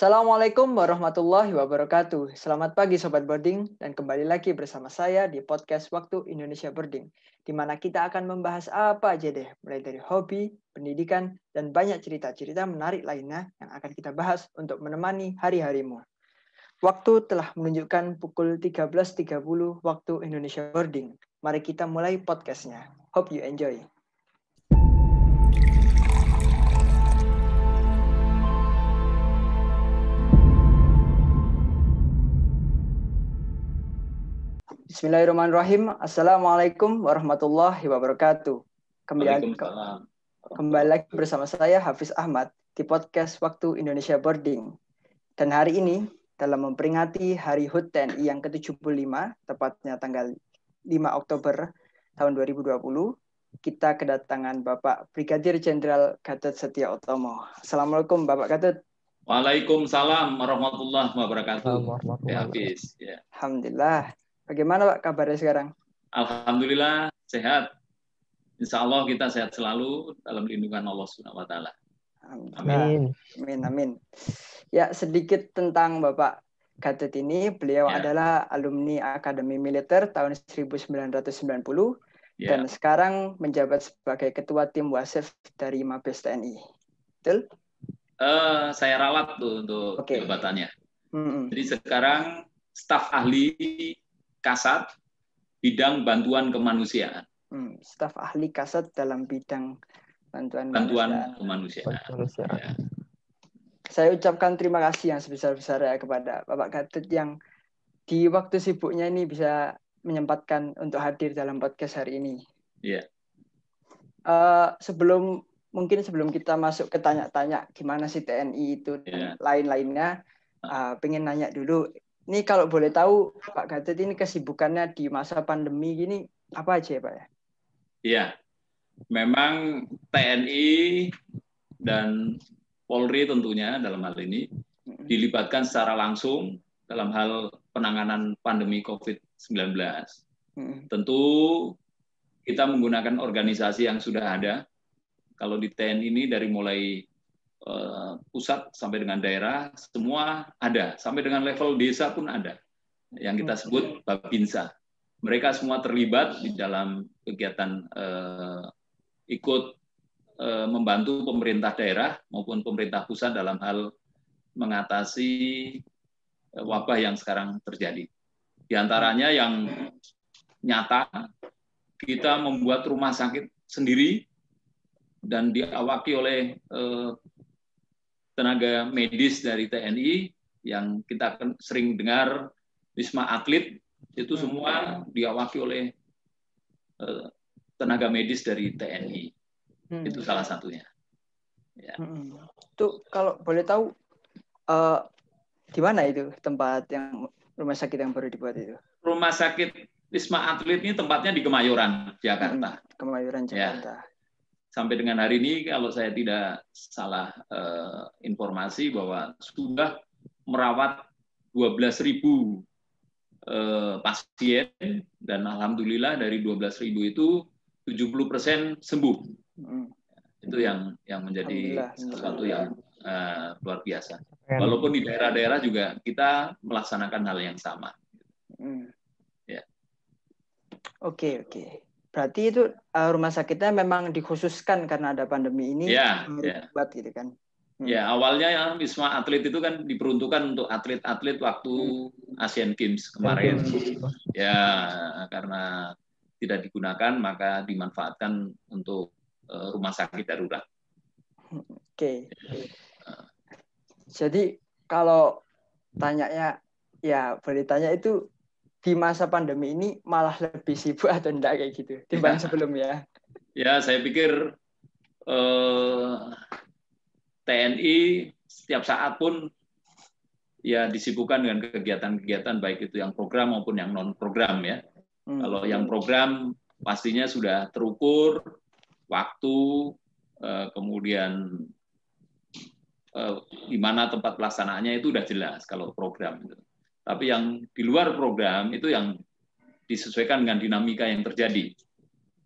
Assalamualaikum warahmatullahi wabarakatuh. Selamat pagi Sobat Boarding dan kembali lagi bersama saya di podcast Waktu Indonesia Boarding di mana kita akan membahas apa aja deh, mulai dari hobi, pendidikan, dan banyak cerita-cerita menarik lainnya yang akan kita bahas untuk menemani hari-harimu. Waktu telah menunjukkan pukul 13.30 waktu Indonesia Boarding. Mari kita mulai podcastnya. Hope you enjoy. Bismillahirrahmanirrahim. Assalamualaikum warahmatullahi wabarakatuh. Kembali, kembali lagi bersama saya Hafiz Ahmad di podcast Waktu Indonesia Boarding. Dan hari ini dalam memperingati Hari HUT TNI yang ke-75, tepatnya tanggal 5 Oktober tahun 2020, kita kedatangan Bapak Brigadir Jenderal Gatot Setia Otomo. Assalamualaikum Bapak Gatot. Waalaikumsalam warahmatullahi wabarakatuh. Ya, Hafiz. Ya. Alhamdulillah. Bagaimana Pak kabarnya sekarang? Alhamdulillah sehat. Insya Allah kita sehat selalu dalam lindungan Allah Subhanahu wa taala. Amin. Amin. Amin. Ya, sedikit tentang Bapak Gatot ini, beliau ya. adalah alumni Akademi Militer tahun 1990 ya. dan sekarang menjabat sebagai ketua tim wasit dari Mabes TNI. Betul? Uh, saya ralat tuh untuk okay. jabatannya. Mm -hmm. Jadi sekarang staf ahli Kasat bidang bantuan kemanusiaan. Hmm, staf ahli Kasat dalam bidang bantuan bantuan kemanusiaan. kemanusiaan. Ya. Saya ucapkan terima kasih yang sebesar-besarnya kepada Bapak Gatot yang di waktu sibuknya ini bisa menyempatkan untuk hadir dalam podcast hari ini. Iya. Yeah. Uh, sebelum mungkin sebelum kita masuk ke tanya-tanya gimana sih TNI itu yeah. dan lain-lainnya, uh, pengen nanya dulu ini kalau boleh tahu Pak Gatot ini kesibukannya di masa pandemi gini apa aja ya Pak ya? Iya, memang TNI dan Polri tentunya dalam hal ini dilibatkan secara langsung dalam hal penanganan pandemi COVID-19. Tentu kita menggunakan organisasi yang sudah ada. Kalau di TNI ini dari mulai pusat sampai dengan daerah semua ada. Sampai dengan level desa pun ada yang kita sebut babinsa. Mereka semua terlibat di dalam kegiatan eh, ikut eh, membantu pemerintah daerah maupun pemerintah pusat dalam hal mengatasi eh, wabah yang sekarang terjadi. Di antaranya yang nyata kita membuat rumah sakit sendiri dan diawaki oleh eh, tenaga medis dari TNI yang kita sering dengar Wisma Atlet itu hmm. semua diawaki oleh uh, tenaga medis dari TNI. Hmm. Itu salah satunya. Ya. Hmm. Itu kalau boleh tahu uh, di mana itu tempat yang rumah sakit yang baru dibuat itu? Rumah sakit Wisma Atlet ini tempatnya di Kemayoran, Jakarta. Hmm. Kemayoran, ya. Jakarta. Ya sampai dengan hari ini kalau saya tidak salah uh, informasi bahwa sudah merawat 12.000 uh, pasien dan alhamdulillah dari 12.000 itu 70 persen sembuh. Hmm. Itu yang yang menjadi sesuatu yang uh, luar biasa. Walaupun di daerah-daerah juga kita melaksanakan hal yang sama. Hmm. Ya. Oke oke. Berarti itu uh, rumah sakitnya memang dikhususkan karena ada pandemi ini ya, ya. buat gitu kan? Hmm. Ya awalnya ya Wisma Atlet itu kan diperuntukkan untuk atlet-atlet waktu hmm. Asian Games kemarin. Ya karena tidak digunakan maka dimanfaatkan untuk uh, rumah sakit darurat. Oke. Okay. Jadi kalau tanyanya ya boleh tanya itu di masa pandemi ini malah lebih sibuk atau enggak kayak gitu dibanding ya. sebelumnya? Ya, saya pikir eh, TNI setiap saat pun ya disibukkan dengan kegiatan-kegiatan baik itu yang program maupun yang non program ya. Hmm. Kalau yang program pastinya sudah terukur waktu, eh, kemudian eh, di mana tempat pelaksanaannya itu sudah jelas kalau program itu. Tapi yang di luar program itu yang disesuaikan dengan dinamika yang terjadi.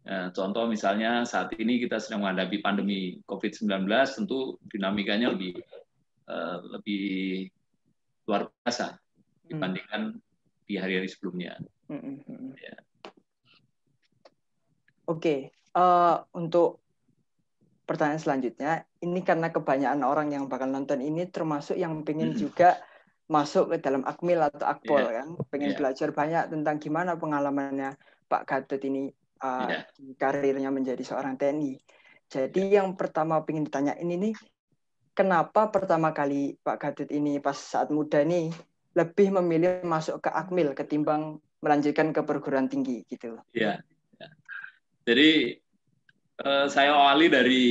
Ya, contoh misalnya saat ini kita sedang menghadapi pandemi COVID-19, tentu dinamikanya lebih uh, lebih luar biasa dibandingkan di hari-hari sebelumnya. Hmm. Ya. Oke, okay. uh, untuk pertanyaan selanjutnya, ini karena kebanyakan orang yang bakal nonton ini termasuk yang pengen juga masuk ke dalam akmil atau akpol yeah. kan, pengen yeah. belajar banyak tentang gimana pengalamannya Pak Gatot ini uh, yeah. karirnya menjadi seorang TNI. Jadi yeah. yang pertama pengen ditanya ini nih, kenapa pertama kali Pak Gatot ini pas saat muda nih lebih memilih masuk ke akmil ketimbang melanjutkan ke perguruan tinggi gitu? Iya. Yeah. Jadi uh, saya awali dari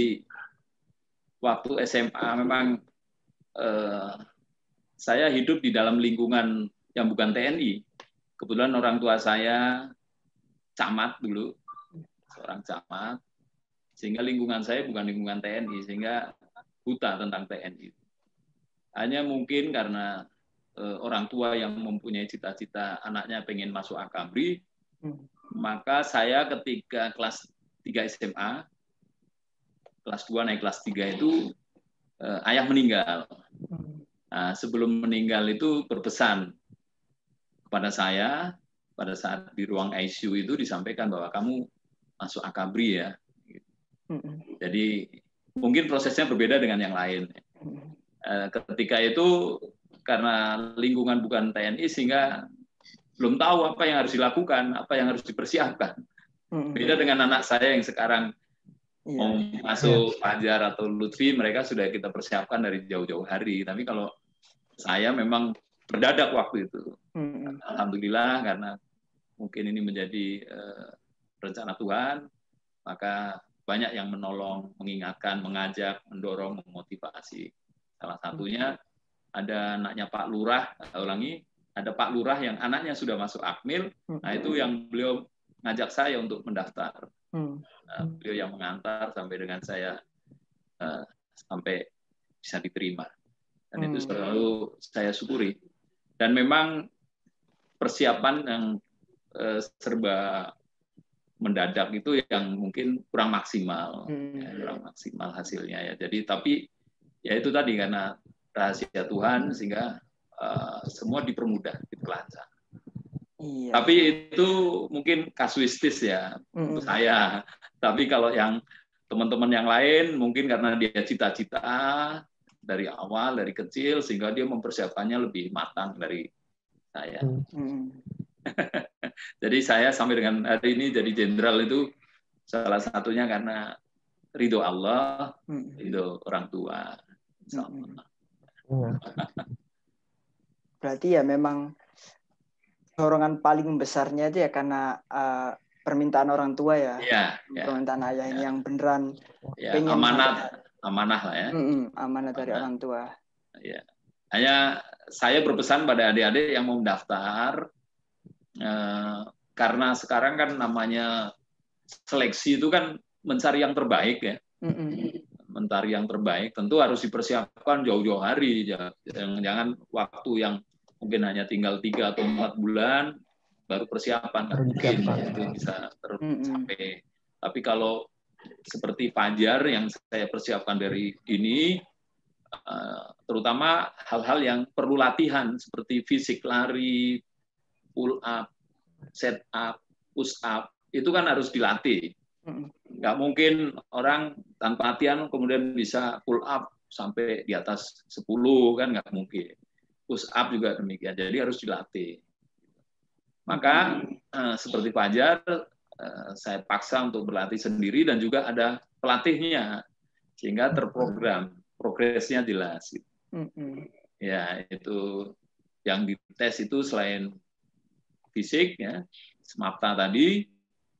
waktu SMA memang uh, saya hidup di dalam lingkungan yang bukan TNI. Kebetulan orang tua saya camat dulu, seorang camat, sehingga lingkungan saya bukan lingkungan TNI, sehingga buta tentang TNI. Hanya mungkin karena eh, orang tua yang mempunyai cita-cita anaknya pengen masuk akabri, hmm. maka saya ketika kelas 3 SMA, kelas 2 naik kelas 3 itu eh, ayah meninggal. Hmm. Nah, sebelum meninggal itu berpesan kepada saya pada saat di ruang ICU itu disampaikan bahwa kamu masuk akabri ya. Jadi mungkin prosesnya berbeda dengan yang lain. Eh, ketika itu karena lingkungan bukan TNI sehingga belum tahu apa yang harus dilakukan, apa yang harus dipersiapkan. Beda dengan anak saya yang sekarang iya. mau masuk Fajar atau Lutfi, mereka sudah kita persiapkan dari jauh-jauh hari. Tapi kalau saya memang berdadak waktu itu. Hmm. Alhamdulillah karena mungkin ini menjadi uh, rencana Tuhan, maka banyak yang menolong, mengingatkan, mengajak, mendorong, memotivasi. Salah satunya ada anaknya Pak Lurah, ulangi, ada Pak Lurah yang anaknya sudah masuk akmil, nah itu yang beliau ngajak saya untuk mendaftar. Nah, beliau yang mengantar sampai dengan saya uh, sampai bisa diterima. Dan itu hmm. selalu saya syukuri. Dan memang persiapan yang eh, serba mendadak itu yang mungkin kurang maksimal, hmm. ya, kurang maksimal hasilnya ya. Jadi tapi ya itu tadi karena rahasia Tuhan sehingga uh, semua dipermudah, diperlancar. Iya. Tapi itu mungkin kasuistis ya hmm. untuk saya. Tapi kalau yang teman-teman yang lain mungkin karena dia cita-cita dari awal dari kecil sehingga dia mempersiapkannya lebih matang dari saya. Hmm. jadi saya sampai dengan hari ini jadi jenderal itu salah satunya karena ridho Allah, hmm. ridho orang tua. Hmm. Berarti ya memang dorongan paling besarnya itu ya karena uh, permintaan orang tua ya, ya, ya permintaan ayah ya. yang beneran ya, pengen amanat amanah lah ya. Mm-mm, amanah dari orang tua. Ya. Hanya saya berpesan pada adik-adik yang mau mendaftar eh, karena sekarang kan namanya seleksi itu kan mencari yang terbaik ya. Mm-mm. Mencari yang terbaik tentu harus dipersiapkan jauh-jauh hari. Jangan, jangan waktu yang mungkin hanya tinggal tiga atau empat bulan baru persiapan mungkin itu bisa tercapai. Tapi kalau seperti Fajar yang saya persiapkan dari ini, eh, terutama hal-hal yang perlu latihan seperti fisik lari, pull up, set up, push up, itu kan harus dilatih. Nggak mungkin orang tanpa latihan kemudian bisa pull up sampai di atas 10 kan nggak mungkin. Push up juga demikian. Jadi harus dilatih. Maka eh, seperti Fajar saya paksa untuk berlatih sendiri dan juga ada pelatihnya sehingga terprogram progresnya jelas. Ya itu yang dites itu selain fisik ya semata tadi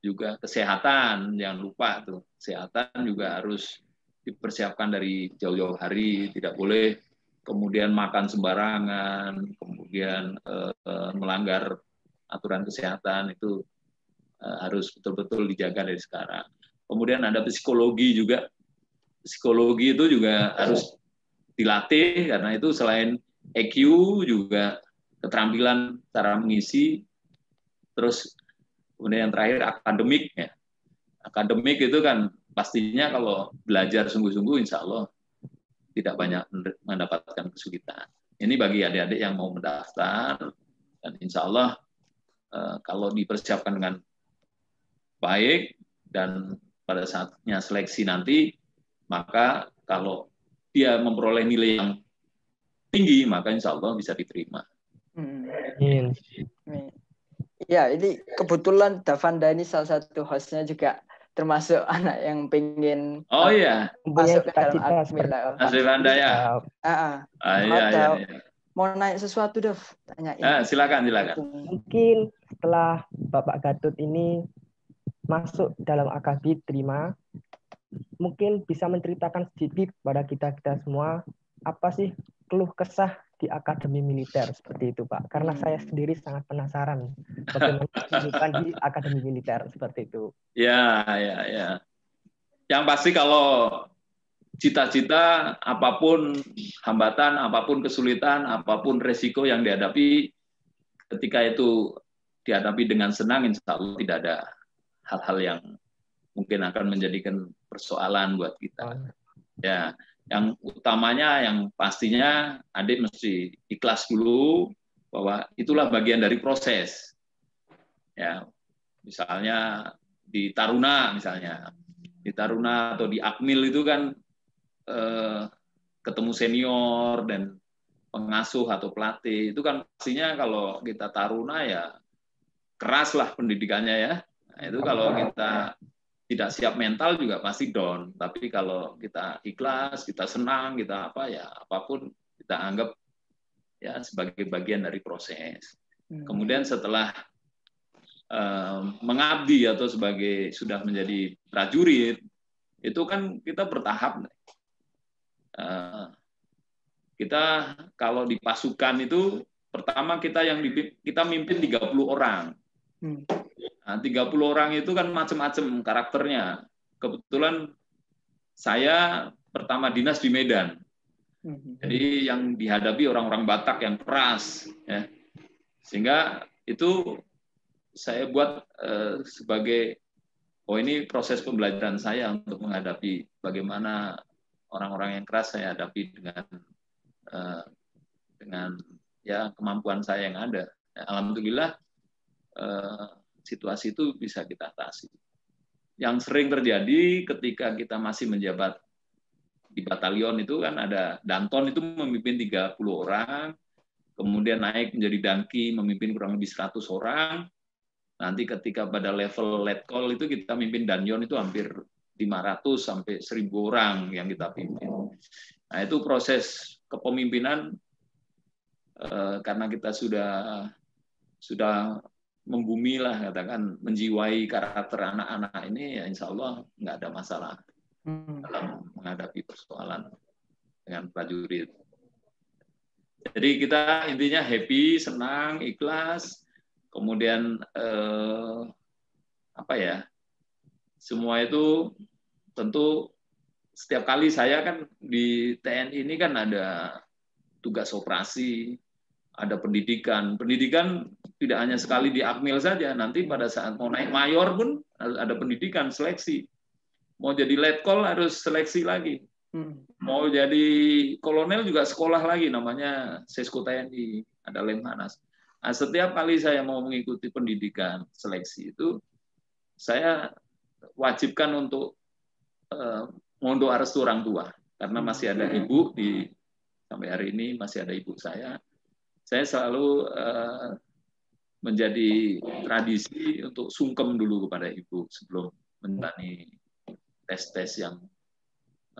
juga kesehatan jangan lupa tuh kesehatan juga harus dipersiapkan dari jauh-jauh hari tidak boleh kemudian makan sembarangan kemudian eh, melanggar aturan kesehatan itu Eh, harus betul-betul dijaga dari sekarang. Kemudian ada psikologi juga. Psikologi itu juga harus dilatih karena itu selain EQ juga keterampilan cara mengisi terus kemudian yang terakhir akademik ya. Akademik itu kan pastinya kalau belajar sungguh-sungguh insya Allah tidak banyak mendapatkan kesulitan. Ini bagi adik-adik yang mau mendaftar dan insya Allah eh, kalau dipersiapkan dengan baik dan pada saatnya seleksi nanti maka kalau dia memperoleh nilai yang tinggi maka insya Allah bisa diterima. Hmm. Ya, ini kebetulan Davanda ini salah satu hostnya juga termasuk anak yang pengen oh iya. masuk ke dalam admin Davanda ya? Ah, ah. ah iya, iya, iya. mau naik sesuatu Dev? Tanya ah, silakan silakan. Mungkin setelah Bapak Gatut ini masuk dalam AKB terima mungkin bisa menceritakan sedikit pada kita kita semua apa sih keluh kesah di akademi militer? Seperti itu Pak. Karena saya sendiri sangat penasaran bagaimana kehidupan di akademi militer. Seperti itu. Ya ya ya. Yang pasti kalau cita-cita apa pun hambatan apa pun kesulitan apa pun resiko yang dihadapi ketika itu dihadapi dengan senang insya Allah tidak ada hal-hal yang mungkin akan menjadikan persoalan buat kita. Oh. ya yang utamanya yang pastinya adik mesti ikhlas dulu bahwa itulah bagian dari proses. Ya misalnya di Taruna misalnya. Di Taruna atau di Akmil itu kan eh, ketemu senior dan pengasuh atau pelatih itu kan pastinya kalau kita Taruna ya keras lah pendidikannya ya nah, itu kalau kita tidak siap mental juga pasti down. Tapi kalau kita ikhlas, kita senang, kita apa ya apa pun kita anggap ya sebagai bagian dari proses. Hmm. Kemudian setelah uh, mengabdi atau sebagai sudah menjadi prajurit itu kan kita bertahap. Uh, kita kalau di pasukan itu pertama kita yang kita mimpin 30 orang. Hmm. Nah, 30 orang itu kan macam-macam karakternya. Kebetulan saya pertama dinas di Medan. Hmm. Jadi yang dihadapi orang-orang Batak yang keras ya. Sehingga itu saya buat eh, sebagai oh ini proses pembelajaran saya untuk menghadapi bagaimana orang-orang yang keras saya hadapi dengan eh, dengan ya kemampuan saya yang ada. Ya, Alhamdulillah eh, situasi itu bisa kita atasi. Yang sering terjadi ketika kita masih menjabat di batalion itu kan ada Danton itu memimpin 30 orang, kemudian naik menjadi Dangki memimpin kurang lebih 100 orang. Nanti ketika pada level letkol itu kita mimpin Danyon itu hampir 500 sampai 1000 orang yang kita pimpin. Nah, itu proses kepemimpinan eh, karena kita sudah sudah membumi lah katakan menjiwai karakter anak-anak ini ya insya Allah nggak ada masalah hmm. dalam menghadapi persoalan dengan prajurit. Jadi kita intinya happy, senang, ikhlas, kemudian eh, apa ya? Semua itu tentu setiap kali saya kan di TNI ini kan ada tugas operasi, ada pendidikan. Pendidikan tidak hanya sekali di Akmil saja, nanti pada saat mau naik mayor pun ada pendidikan, seleksi. Mau jadi letkol harus seleksi lagi. Hmm. Mau jadi kolonel juga sekolah lagi, namanya Sesko TNI, ada Lemhanas. Nah, setiap kali saya mau mengikuti pendidikan seleksi itu, saya wajibkan untuk mondok restu orang tua, karena masih ada ibu di sampai hari ini masih ada ibu saya saya selalu uh, menjadi tradisi untuk sungkem dulu kepada ibu sebelum menjalani tes-tes yang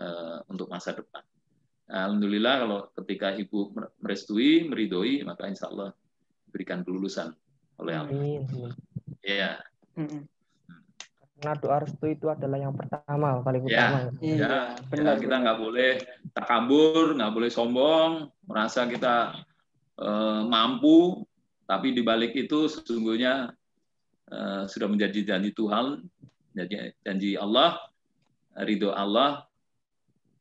uh, untuk masa depan. Alhamdulillah kalau ketika ibu merestui, meridoi, maka insya Allah berikan kelulusan oleh Allah. Iya. Karena doa restu itu adalah yang pertama, paling ya, utama. Ya, ya, benar. Kita nggak boleh takabur, nggak boleh sombong, merasa kita Eh, mampu, tapi di balik itu sesungguhnya eh, sudah menjadi janji Tuhan, janji, janji Allah, ridho Allah,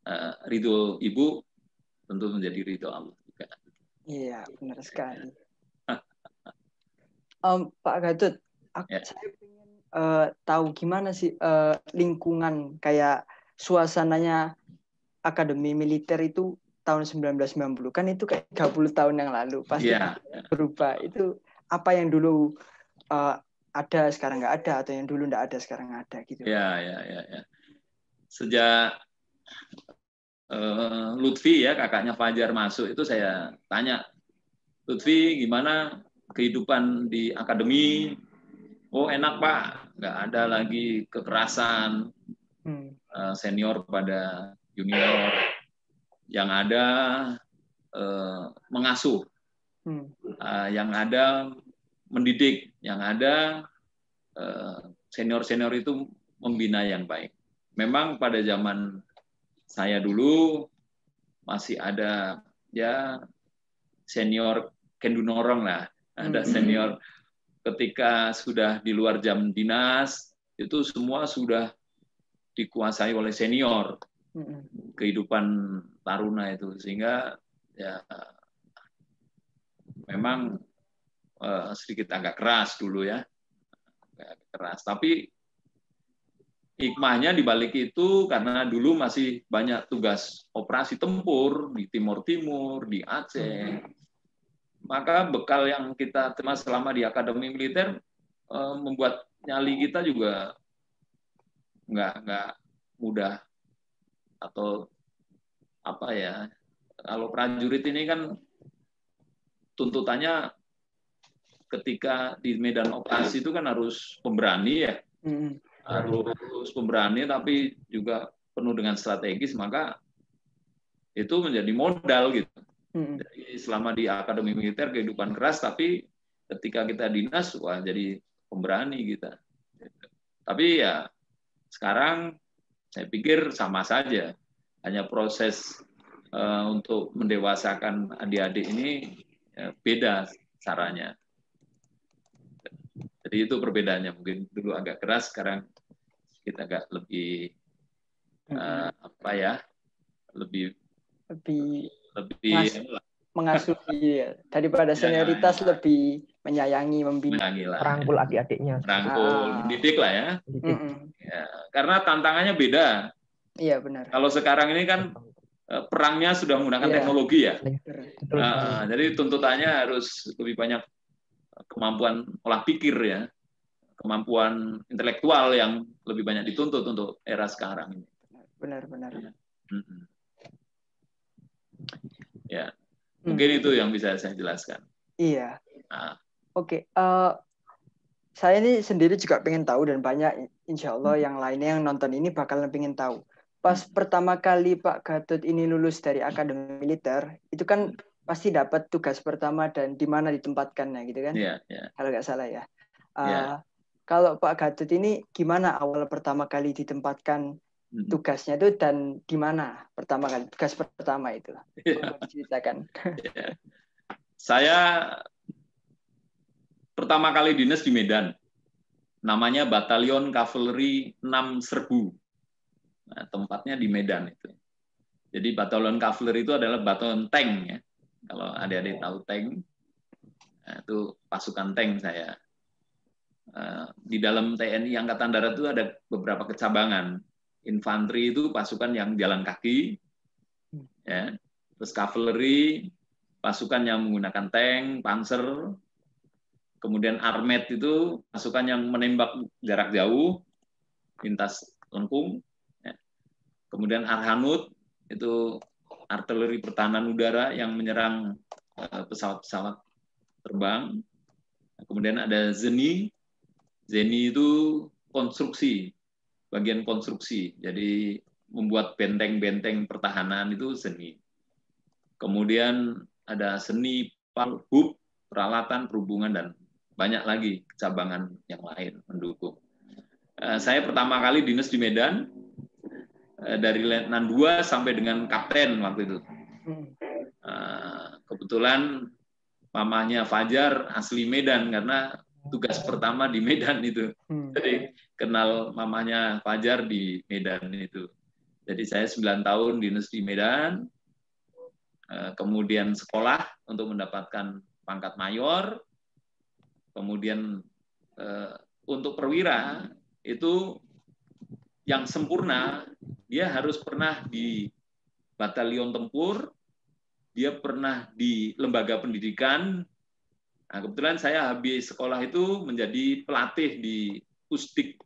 eh, ridho ibu tentu menjadi ridho Allah juga. Iya, benar sekali. um, Pak Gadut, aku, ya. saya ingin uh, tahu gimana sih uh, lingkungan kayak suasananya akademi militer itu tahun 1990 kan itu kayak 30 tahun yang lalu pasti yeah. berubah itu apa yang dulu uh, ada sekarang nggak ada atau yang dulu nggak ada sekarang ada gitu ya ya ya, ya. sejak uh, Lutfi ya kakaknya Fajar masuk itu saya tanya Lutfi gimana kehidupan di akademi oh enak pak nggak ada lagi kekerasan hmm. uh, senior pada junior yang ada uh, mengasuh, hmm. uh, yang ada mendidik, yang ada senior senior uh, itu membina yang baik. Memang pada zaman saya dulu masih ada ya senior kendunorong lah, ada hmm. senior ketika sudah di luar jam dinas itu semua sudah dikuasai oleh senior kehidupan taruna itu. Sehingga ya memang uh, sedikit agak keras dulu ya. Agak keras. Tapi hikmahnya dibalik itu karena dulu masih banyak tugas operasi tempur di Timur Timur di Aceh. Maka bekal yang kita terima selama di akademi militer uh, membuat nyali kita juga nggak nggak mudah atau apa ya kalau prajurit ini kan tuntutannya ketika di medan operasi itu kan harus pemberani ya. Harus pemberani tapi juga penuh dengan strategis maka itu menjadi modal gitu. Jadi selama di akademi militer kehidupan keras tapi ketika kita dinas wah jadi pemberani kita. Tapi ya sekarang saya pikir sama saja. Hanya proses uh, untuk mendewasakan adik-adik ini ya, beda caranya. Jadi itu perbedaannya. Mungkin dulu agak keras, sekarang kita agak lebih uh, apa ya? Lebih lebih lebih mengasuh ya. daripada senioritas ya, lebih menyayangi, membina, merangkul adik-adiknya. Merangkul, ah. mendidik lah ya. ya. Karena tantangannya beda. Iya benar. Kalau sekarang ini kan eh, perangnya sudah menggunakan ya. teknologi ya. Betul. Nah, jadi tuntutannya harus lebih banyak kemampuan olah pikir ya, kemampuan intelektual yang lebih banyak dituntut untuk era sekarang ini. Benar-benar. Ya. ya. Mungkin hmm. itu yang bisa saya jelaskan. Iya. Nah. Oke, okay. uh, eh, saya ini sendiri juga pengen tahu dan banyak insya Allah hmm. yang lainnya yang nonton ini bakalan pengen tahu. Pas hmm. pertama kali Pak Gatot ini lulus dari akademi militer, itu kan pasti dapat tugas pertama dan di mana ditempatkannya gitu kan? Iya, yeah, yeah. Kalau nggak salah ya. Uh, yeah. Kalau Pak Gatot ini gimana awal pertama kali ditempatkan. Tugasnya itu dan di mana pertama kali tugas pertama itu. Yeah. ceritakan yeah. saya pertama kali dinas di Medan. Namanya Batalion Kavaleri 6 Serbu. Nah, tempatnya di Medan itu. Jadi Batalion Kavaleri itu adalah batalion tank ya. Kalau adik-adik tahu tank nah, itu pasukan tank saya. Eh, di dalam TNI Angkatan Darat itu ada beberapa kecabangan infanteri itu pasukan yang jalan kaki, ya. terus cavalry pasukan yang menggunakan tank, panzer, kemudian armet itu pasukan yang menembak jarak jauh, lintas lengkung, ya. kemudian arhanut itu artileri pertahanan udara yang menyerang eh, pesawat-pesawat terbang, kemudian ada zeni, zeni itu konstruksi bagian konstruksi. Jadi membuat benteng-benteng pertahanan itu seni. Kemudian ada seni hub, peralatan, perhubungan, dan banyak lagi cabangan yang lain mendukung. Eh, saya pertama kali dinas di Medan, eh, dari Letnan 2 sampai dengan Kapten waktu itu. Eh, kebetulan mamanya Fajar asli Medan karena tugas pertama di Medan itu. Hmm. Jadi kenal mamanya Fajar di Medan itu. Jadi saya 9 tahun dinas di Medan, eh, kemudian sekolah untuk mendapatkan pangkat mayor, kemudian eh, untuk perwira itu yang sempurna dia harus pernah di batalion tempur, dia pernah di lembaga pendidikan. Nah, kebetulan saya habis sekolah itu menjadi pelatih di Ustik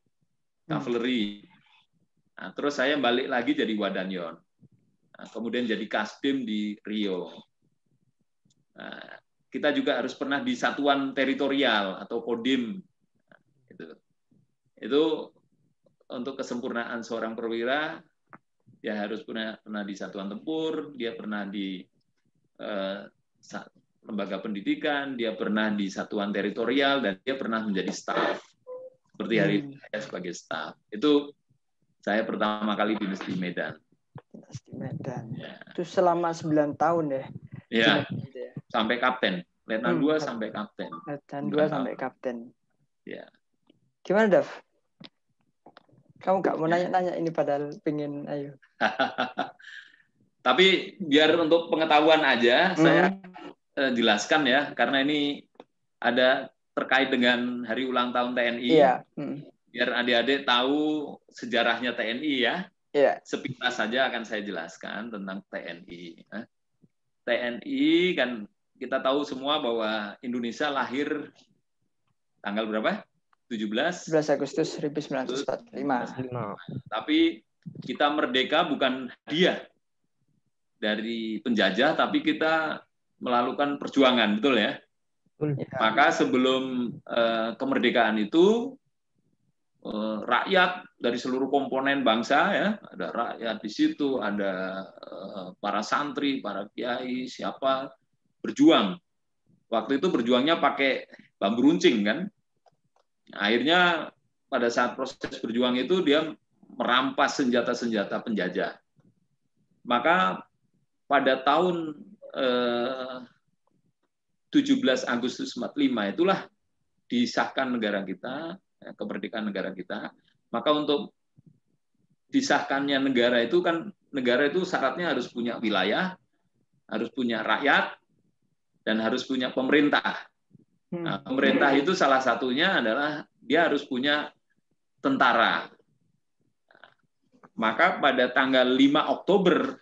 Cavalry. Nah, terus saya balik lagi jadi Wadanyon. Nah, kemudian jadi Kasdim di Rio. Nah, kita juga harus pernah di satuan teritorial atau Kodim. Nah, itu. itu untuk kesempurnaan seorang perwira, dia harus pernah pernah di satuan tempur, dia pernah di eh, lembaga pendidikan, dia pernah di satuan teritorial, dan dia pernah menjadi staf. Seperti hari ini hmm. saya sebagai staf. Itu saya pertama kali di Dinasti Medan. Dinasti Medan. Ya. Itu selama 9 tahun deh. Ya. ya. Sampai kapten. Letnan hmm. 2 sampai kapten. Letnan 2 sampai kapten. Ya. Gimana, Dav? Kamu gak mau nanya-nanya ini padahal pengen ayo. Tapi biar untuk pengetahuan aja, hmm. saya eh, jelaskan ya, karena ini ada terkait dengan hari ulang tahun TNI. Iya. Hmm. Biar adik-adik tahu sejarahnya TNI ya. Iya. Sepintas saja akan saya jelaskan tentang TNI. TNI kan kita tahu semua bahwa Indonesia lahir tanggal berapa? 17 11 Agustus 1945. Tapi kita merdeka bukan dia dari penjajah, tapi kita melakukan perjuangan, betul ya? ya. Maka sebelum uh, kemerdekaan itu uh, rakyat dari seluruh komponen bangsa ya, ada rakyat di situ, ada uh, para santri, para kiai, siapa berjuang. Waktu itu berjuangnya pakai bambu runcing kan, Akhirnya pada saat proses berjuang itu dia merampas senjata-senjata penjajah. Maka pada tahun eh, 17 Agustus 45 itulah disahkan negara kita, ya, kemerdekaan negara kita. Maka untuk disahkannya negara itu kan negara itu syaratnya harus punya wilayah, harus punya rakyat, dan harus punya pemerintah. Hmm. Nah, pemerintah itu salah satunya adalah dia harus punya tentara. Maka pada tanggal 5 Oktober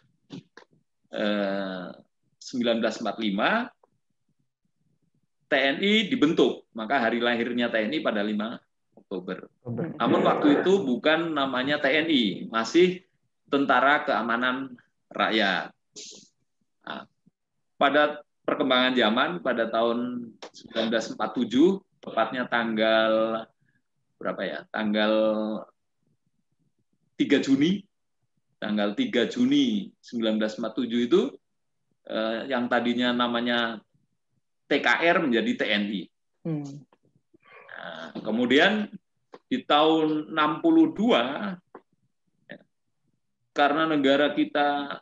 eh, 1945 TNI dibentuk. Maka hari lahirnya TNI pada 5 Oktober. Namun waktu itu bukan namanya TNI, masih Tentara Keamanan Rakyat. Nah, pada perkembangan zaman pada tahun 1947 tepatnya tanggal berapa ya? Tanggal 3 Juni tanggal 3 Juni 1947 itu yang tadinya namanya TKR menjadi TNI. Hmm. Nah, kemudian di tahun 62 ya, karena negara kita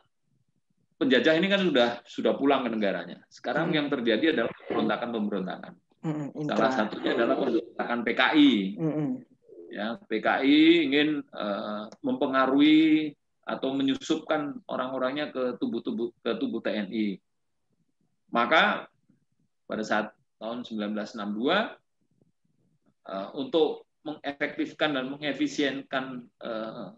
penjajah ini kan sudah sudah pulang ke negaranya. Sekarang hmm. yang terjadi adalah pemberontakan-pemberontakan. Hmm, Salah satunya adalah pemberontakan PKI. Hmm. Ya, PKI ingin uh, mempengaruhi atau menyusupkan orang-orangnya ke tubuh-tubuh ke tubuh TNI. Maka pada saat tahun 1962 uh, eh, untuk mengefektifkan dan mengefisienkan uh,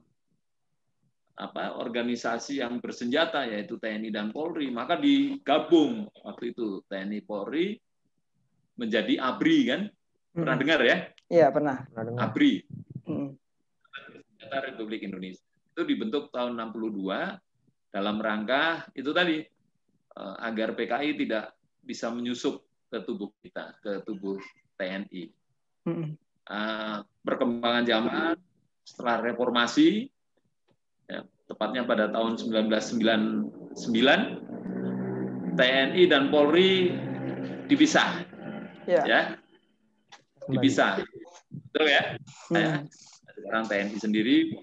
apa organisasi yang bersenjata yaitu TNI dan Polri maka digabung waktu itu TNI Polri menjadi ABRI kan pernah hmm. dengar ya iya pernah, ABRI hmm. Republik Indonesia itu dibentuk tahun 62 dalam rangka itu tadi eh, agar PKI tidak bisa menyusup ke tubuh kita ke tubuh TNI uh, perkembangan zaman setelah reformasi ya, tepatnya pada tahun 1999 TNI dan Polri dipisah ya, ya. Dipisah. Betul ya? Hmm. ya sekarang TNI sendiri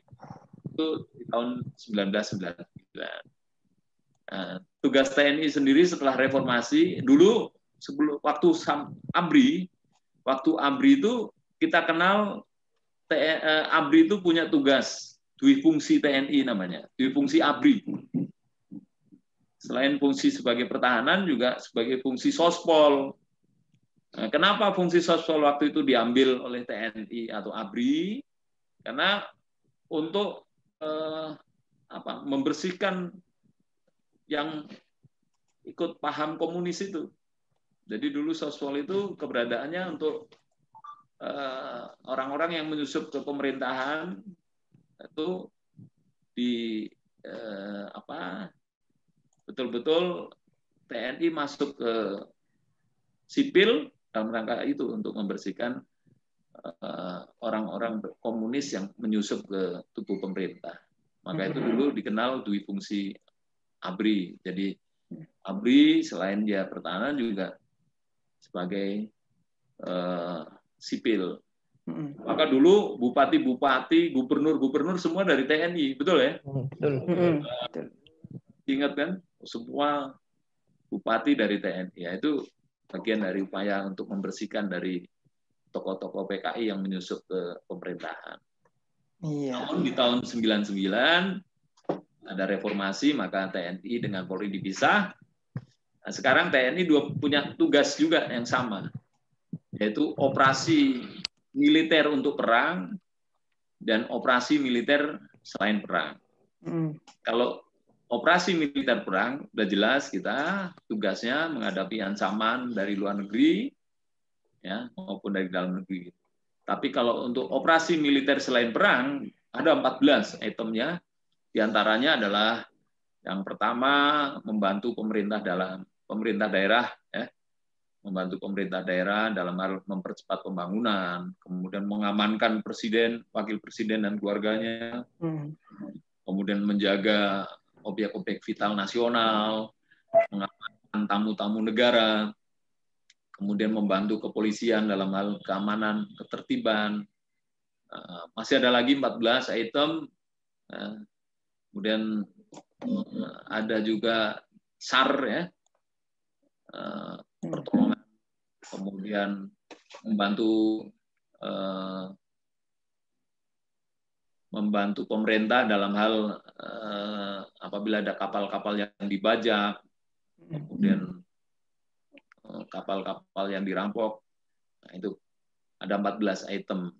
itu di tahun 1999 nah, tugas TNI sendiri setelah reformasi dulu sebelum waktu ABRI waktu ABRI itu kita kenal eh, ABRI itu punya tugas dui fungsi TNI namanya, dui fungsi ABRI. Selain fungsi sebagai pertahanan juga sebagai fungsi sospol. Nah, kenapa fungsi sospol waktu itu diambil oleh TNI atau ABRI? Karena untuk eh, apa, membersihkan yang ikut paham komunis itu. Jadi dulu Sospol itu keberadaannya untuk eh, orang-orang yang menyusup ke pemerintahan itu di eh, apa betul-betul TNI masuk ke sipil dalam rangka itu untuk membersihkan orang-orang komunis yang menyusup ke tubuh pemerintah. Maka itu dulu dikenal dui fungsi ABRI. Jadi ABRI selain dia pertahanan juga sebagai uh, sipil. Maka dulu bupati-bupati, gubernur-gubernur semua dari TNI, betul ya? Betul. Uh, ingat kan, semua bupati dari TNI. Ya, itu bagian dari upaya untuk membersihkan dari tokoh-tokoh PKI yang menyusup ke pemerintahan. Iya. Namun di tahun 99 ada reformasi, maka TNI dengan Polri dipisah. Nah, sekarang TNI dua punya tugas juga yang sama, yaitu operasi militer untuk perang dan operasi militer selain perang. Hmm. Kalau operasi militer perang sudah jelas kita tugasnya menghadapi ancaman dari luar negeri ya maupun dari dalam negeri. Tapi kalau untuk operasi militer selain perang ada 14 itemnya. Di antaranya adalah yang pertama membantu pemerintah dalam pemerintah daerah ya membantu pemerintah daerah dalam hal mempercepat pembangunan, kemudian mengamankan presiden, wakil presiden dan keluarganya, hmm. kemudian menjaga objek-objek vital nasional, mengamankan tamu-tamu negara, kemudian membantu kepolisian dalam hal keamanan, ketertiban. Eh, masih ada lagi 14 item, eh, kemudian eh, ada juga SAR ya, pertolongan, kemudian membantu membantu pemerintah dalam hal apabila ada kapal-kapal yang dibajak, kemudian kapal-kapal yang dirampok, nah itu ada 14 item.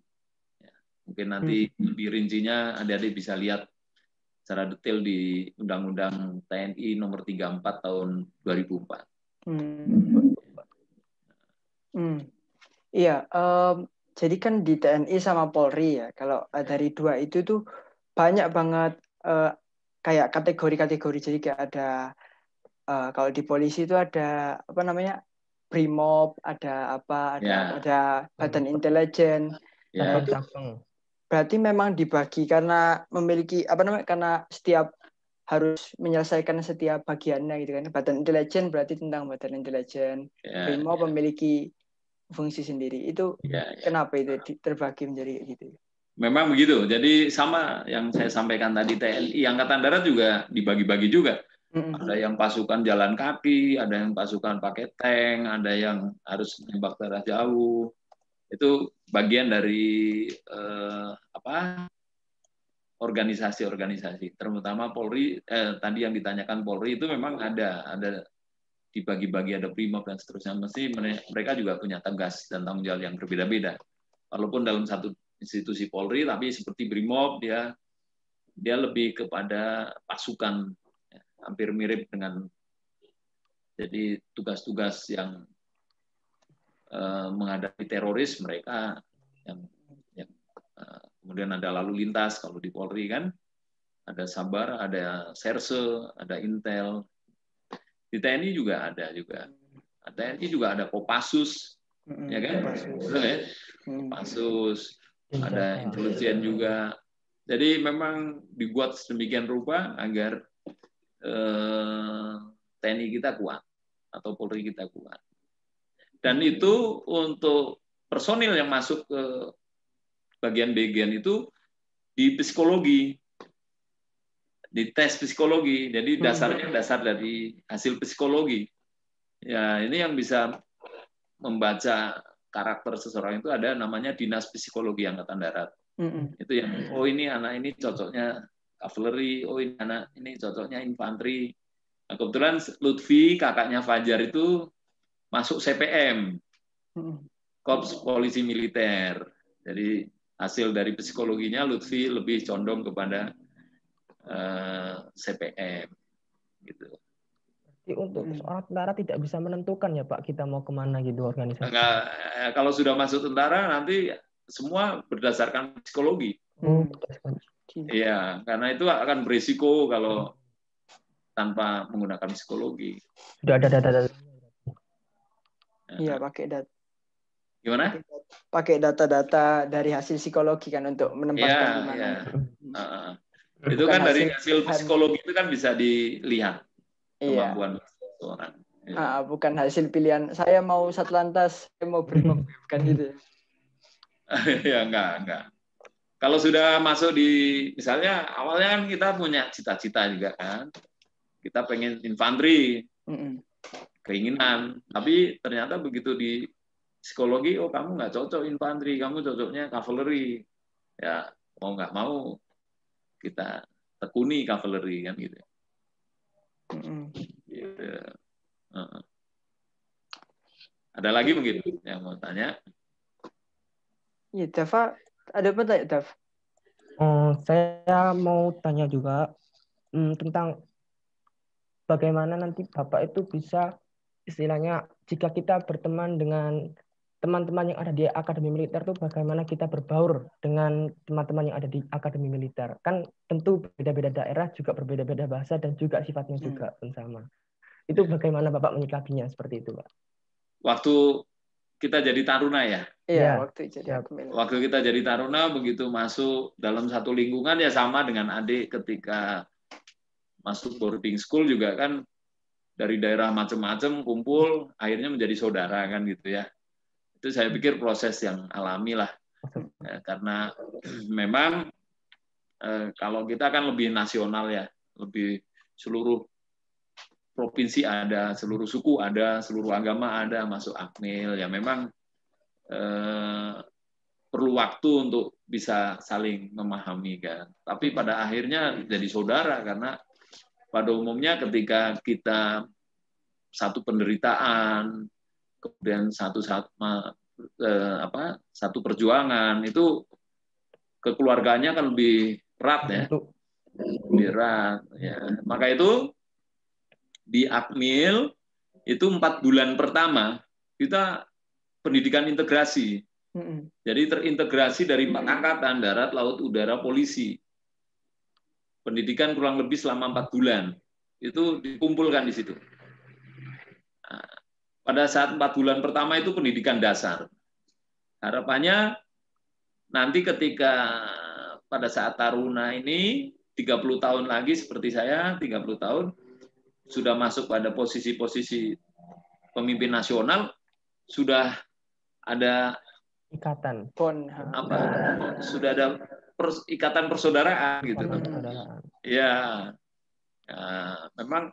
Ya, mungkin nanti hmm. lebih rincinya adik-adik bisa lihat secara detail di Undang-Undang TNI nomor 34 tahun 2004. Hmm. Hmm. Iya, um, jadi kan di TNI sama Polri ya, kalau dari dua itu tuh banyak banget uh, kayak kategori-kategori. Jadi kayak ada uh, kalau di polisi itu ada apa namanya Brimob, ada apa, ada yeah. ada Badan Intelijen. Yeah. Nah, berarti memang dibagi karena memiliki apa namanya karena setiap harus menyelesaikan setiap bagiannya gitu kan. Badan intelijen berarti tentang badan intelijen. Yeah, Brimo yeah. memiliki fungsi sendiri. Itu yeah, yeah. kenapa itu terbagi menjadi gitu? Memang begitu. Jadi sama yang saya sampaikan tadi TNI Angkatan Darat juga dibagi-bagi juga. Ada yang pasukan jalan kaki, ada yang pasukan pakai tank, ada yang harus nembak jarak jauh. Itu bagian dari eh, apa organisasi-organisasi, terutama Polri. Eh, tadi yang ditanyakan Polri itu memang ada, ada dibagi-bagi ada primob dan seterusnya. Mesti mereka juga punya tugas dan tanggung jawab yang berbeda-beda. Walaupun dalam satu institusi Polri, tapi seperti brimob dia dia lebih kepada pasukan, hampir mirip dengan jadi tugas-tugas yang eh, menghadapi teroris mereka yang yang eh, Kemudian ada lalu lintas kalau di Polri kan, ada Sabar, ada Serse, ada Intel. Di TNI juga ada juga. TNI juga ada Kopassus, ya kan? Betul ya? Kopassus, ada intelijen juga. Jadi memang dibuat sedemikian rupa agar eh, TNI kita kuat atau Polri kita kuat. Dan itu untuk personil yang masuk ke bagian-bagian itu di psikologi, di tes psikologi. Jadi hmm. dasarnya dasar dari hasil psikologi. Ya ini yang bisa membaca karakter seseorang itu ada namanya dinas psikologi angkatan darat. Mm-hmm. Itu yang oh ini anak ini cocoknya cavalry, oh ini anak ini cocoknya infanteri. Nah, kebetulan Lutfi kakaknya Fajar itu masuk CPM, Korps Polisi Militer. Jadi hasil dari psikologinya Lutfi lebih condong kepada uh, eh, CPM gitu. Jadi untuk hmm. seorang tentara tidak bisa menentukan ya Pak kita mau ke mana gitu organisasi. Enggak, eh, kalau sudah masuk tentara nanti semua berdasarkan psikologi. Hmm. Iya, karena itu akan berisiko kalau tanpa menggunakan psikologi. Sudah ada data-data. Iya, pakai data. Gimana? Pakai data-data dari hasil psikologi kan untuk menempatkan ya, di mana. Ya. Uh, itu kan dari hasil psikologi itu kan bisa dilihat iya. kemampuan seseorang. Ya. Ah, bukan hasil pilihan saya mau satlantas, saya mau brimob, bukan gitu. ya enggak, enggak. Kalau sudah masuk di misalnya awalnya kan kita punya cita-cita juga kan. Kita pengen infanteri. Mm -mm. Keinginan, tapi ternyata begitu di psikologi oh kamu nggak cocok infanteri, kamu cocoknya cavalry. Ya, mau nggak mau kita tekuni cavalry kan gitu. Gitu. Ada lagi mungkin yang mau tanya? Iya, Dava, ada apa tanya, Dav? Oh, saya mau tanya juga hmm, tentang bagaimana nanti Bapak itu bisa istilahnya jika kita berteman dengan teman-teman yang ada di akademi militer tuh bagaimana kita berbaur dengan teman-teman yang ada di akademi militer. Kan tentu beda-beda daerah juga berbeda-beda bahasa dan juga sifatnya hmm. juga pun sama. Itu bagaimana Bapak menyikapinya seperti itu, Pak? Waktu kita jadi taruna ya? Iya, ya. waktu jadi Waktu kita jadi taruna begitu masuk dalam satu lingkungan ya sama dengan adik ketika masuk boarding school juga kan dari daerah macam-macam kumpul akhirnya menjadi saudara kan gitu ya itu saya pikir proses yang alami lah ya, karena memang eh, kalau kita kan lebih nasional ya lebih seluruh provinsi ada seluruh suku ada seluruh agama ada masuk akmil. Ya memang eh, perlu waktu untuk bisa saling memahami kan. Tapi pada akhirnya jadi saudara karena pada umumnya ketika kita satu penderitaan kemudian satu saat eh, apa satu perjuangan itu kekeluarganya kan lebih erat ya. Lebih erat ya. Maka itu di Akmil itu empat bulan pertama kita pendidikan integrasi. Jadi terintegrasi dari angkatan darat laut udara polisi. Pendidikan kurang lebih selama empat bulan. Itu dikumpulkan di situ. Pada saat empat bulan pertama itu pendidikan dasar. Harapannya nanti ketika pada saat taruna ini 30 tahun lagi seperti saya 30 tahun sudah masuk pada posisi-posisi pemimpin nasional sudah ada ikatan. Pon apa sudah ada pers, ikatan persaudaraan gitu. Ya nah, memang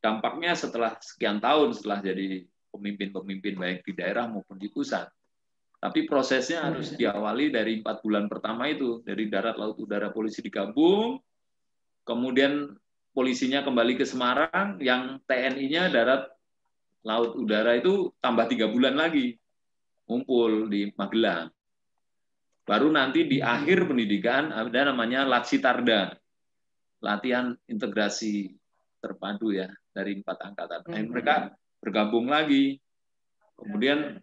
dampaknya setelah sekian tahun setelah jadi pemimpin-pemimpin baik di daerah maupun di pusat. Tapi prosesnya harus diawali dari empat bulan pertama itu, dari darat, laut, udara, polisi digabung, kemudian polisinya kembali ke Semarang, yang TNI-nya darat, laut, udara itu tambah tiga bulan lagi, ngumpul di Magelang. Baru nanti di akhir pendidikan ada namanya Latsitarda, latihan integrasi terpadu ya dari empat angkatan. Nah, mereka bergabung lagi. Kemudian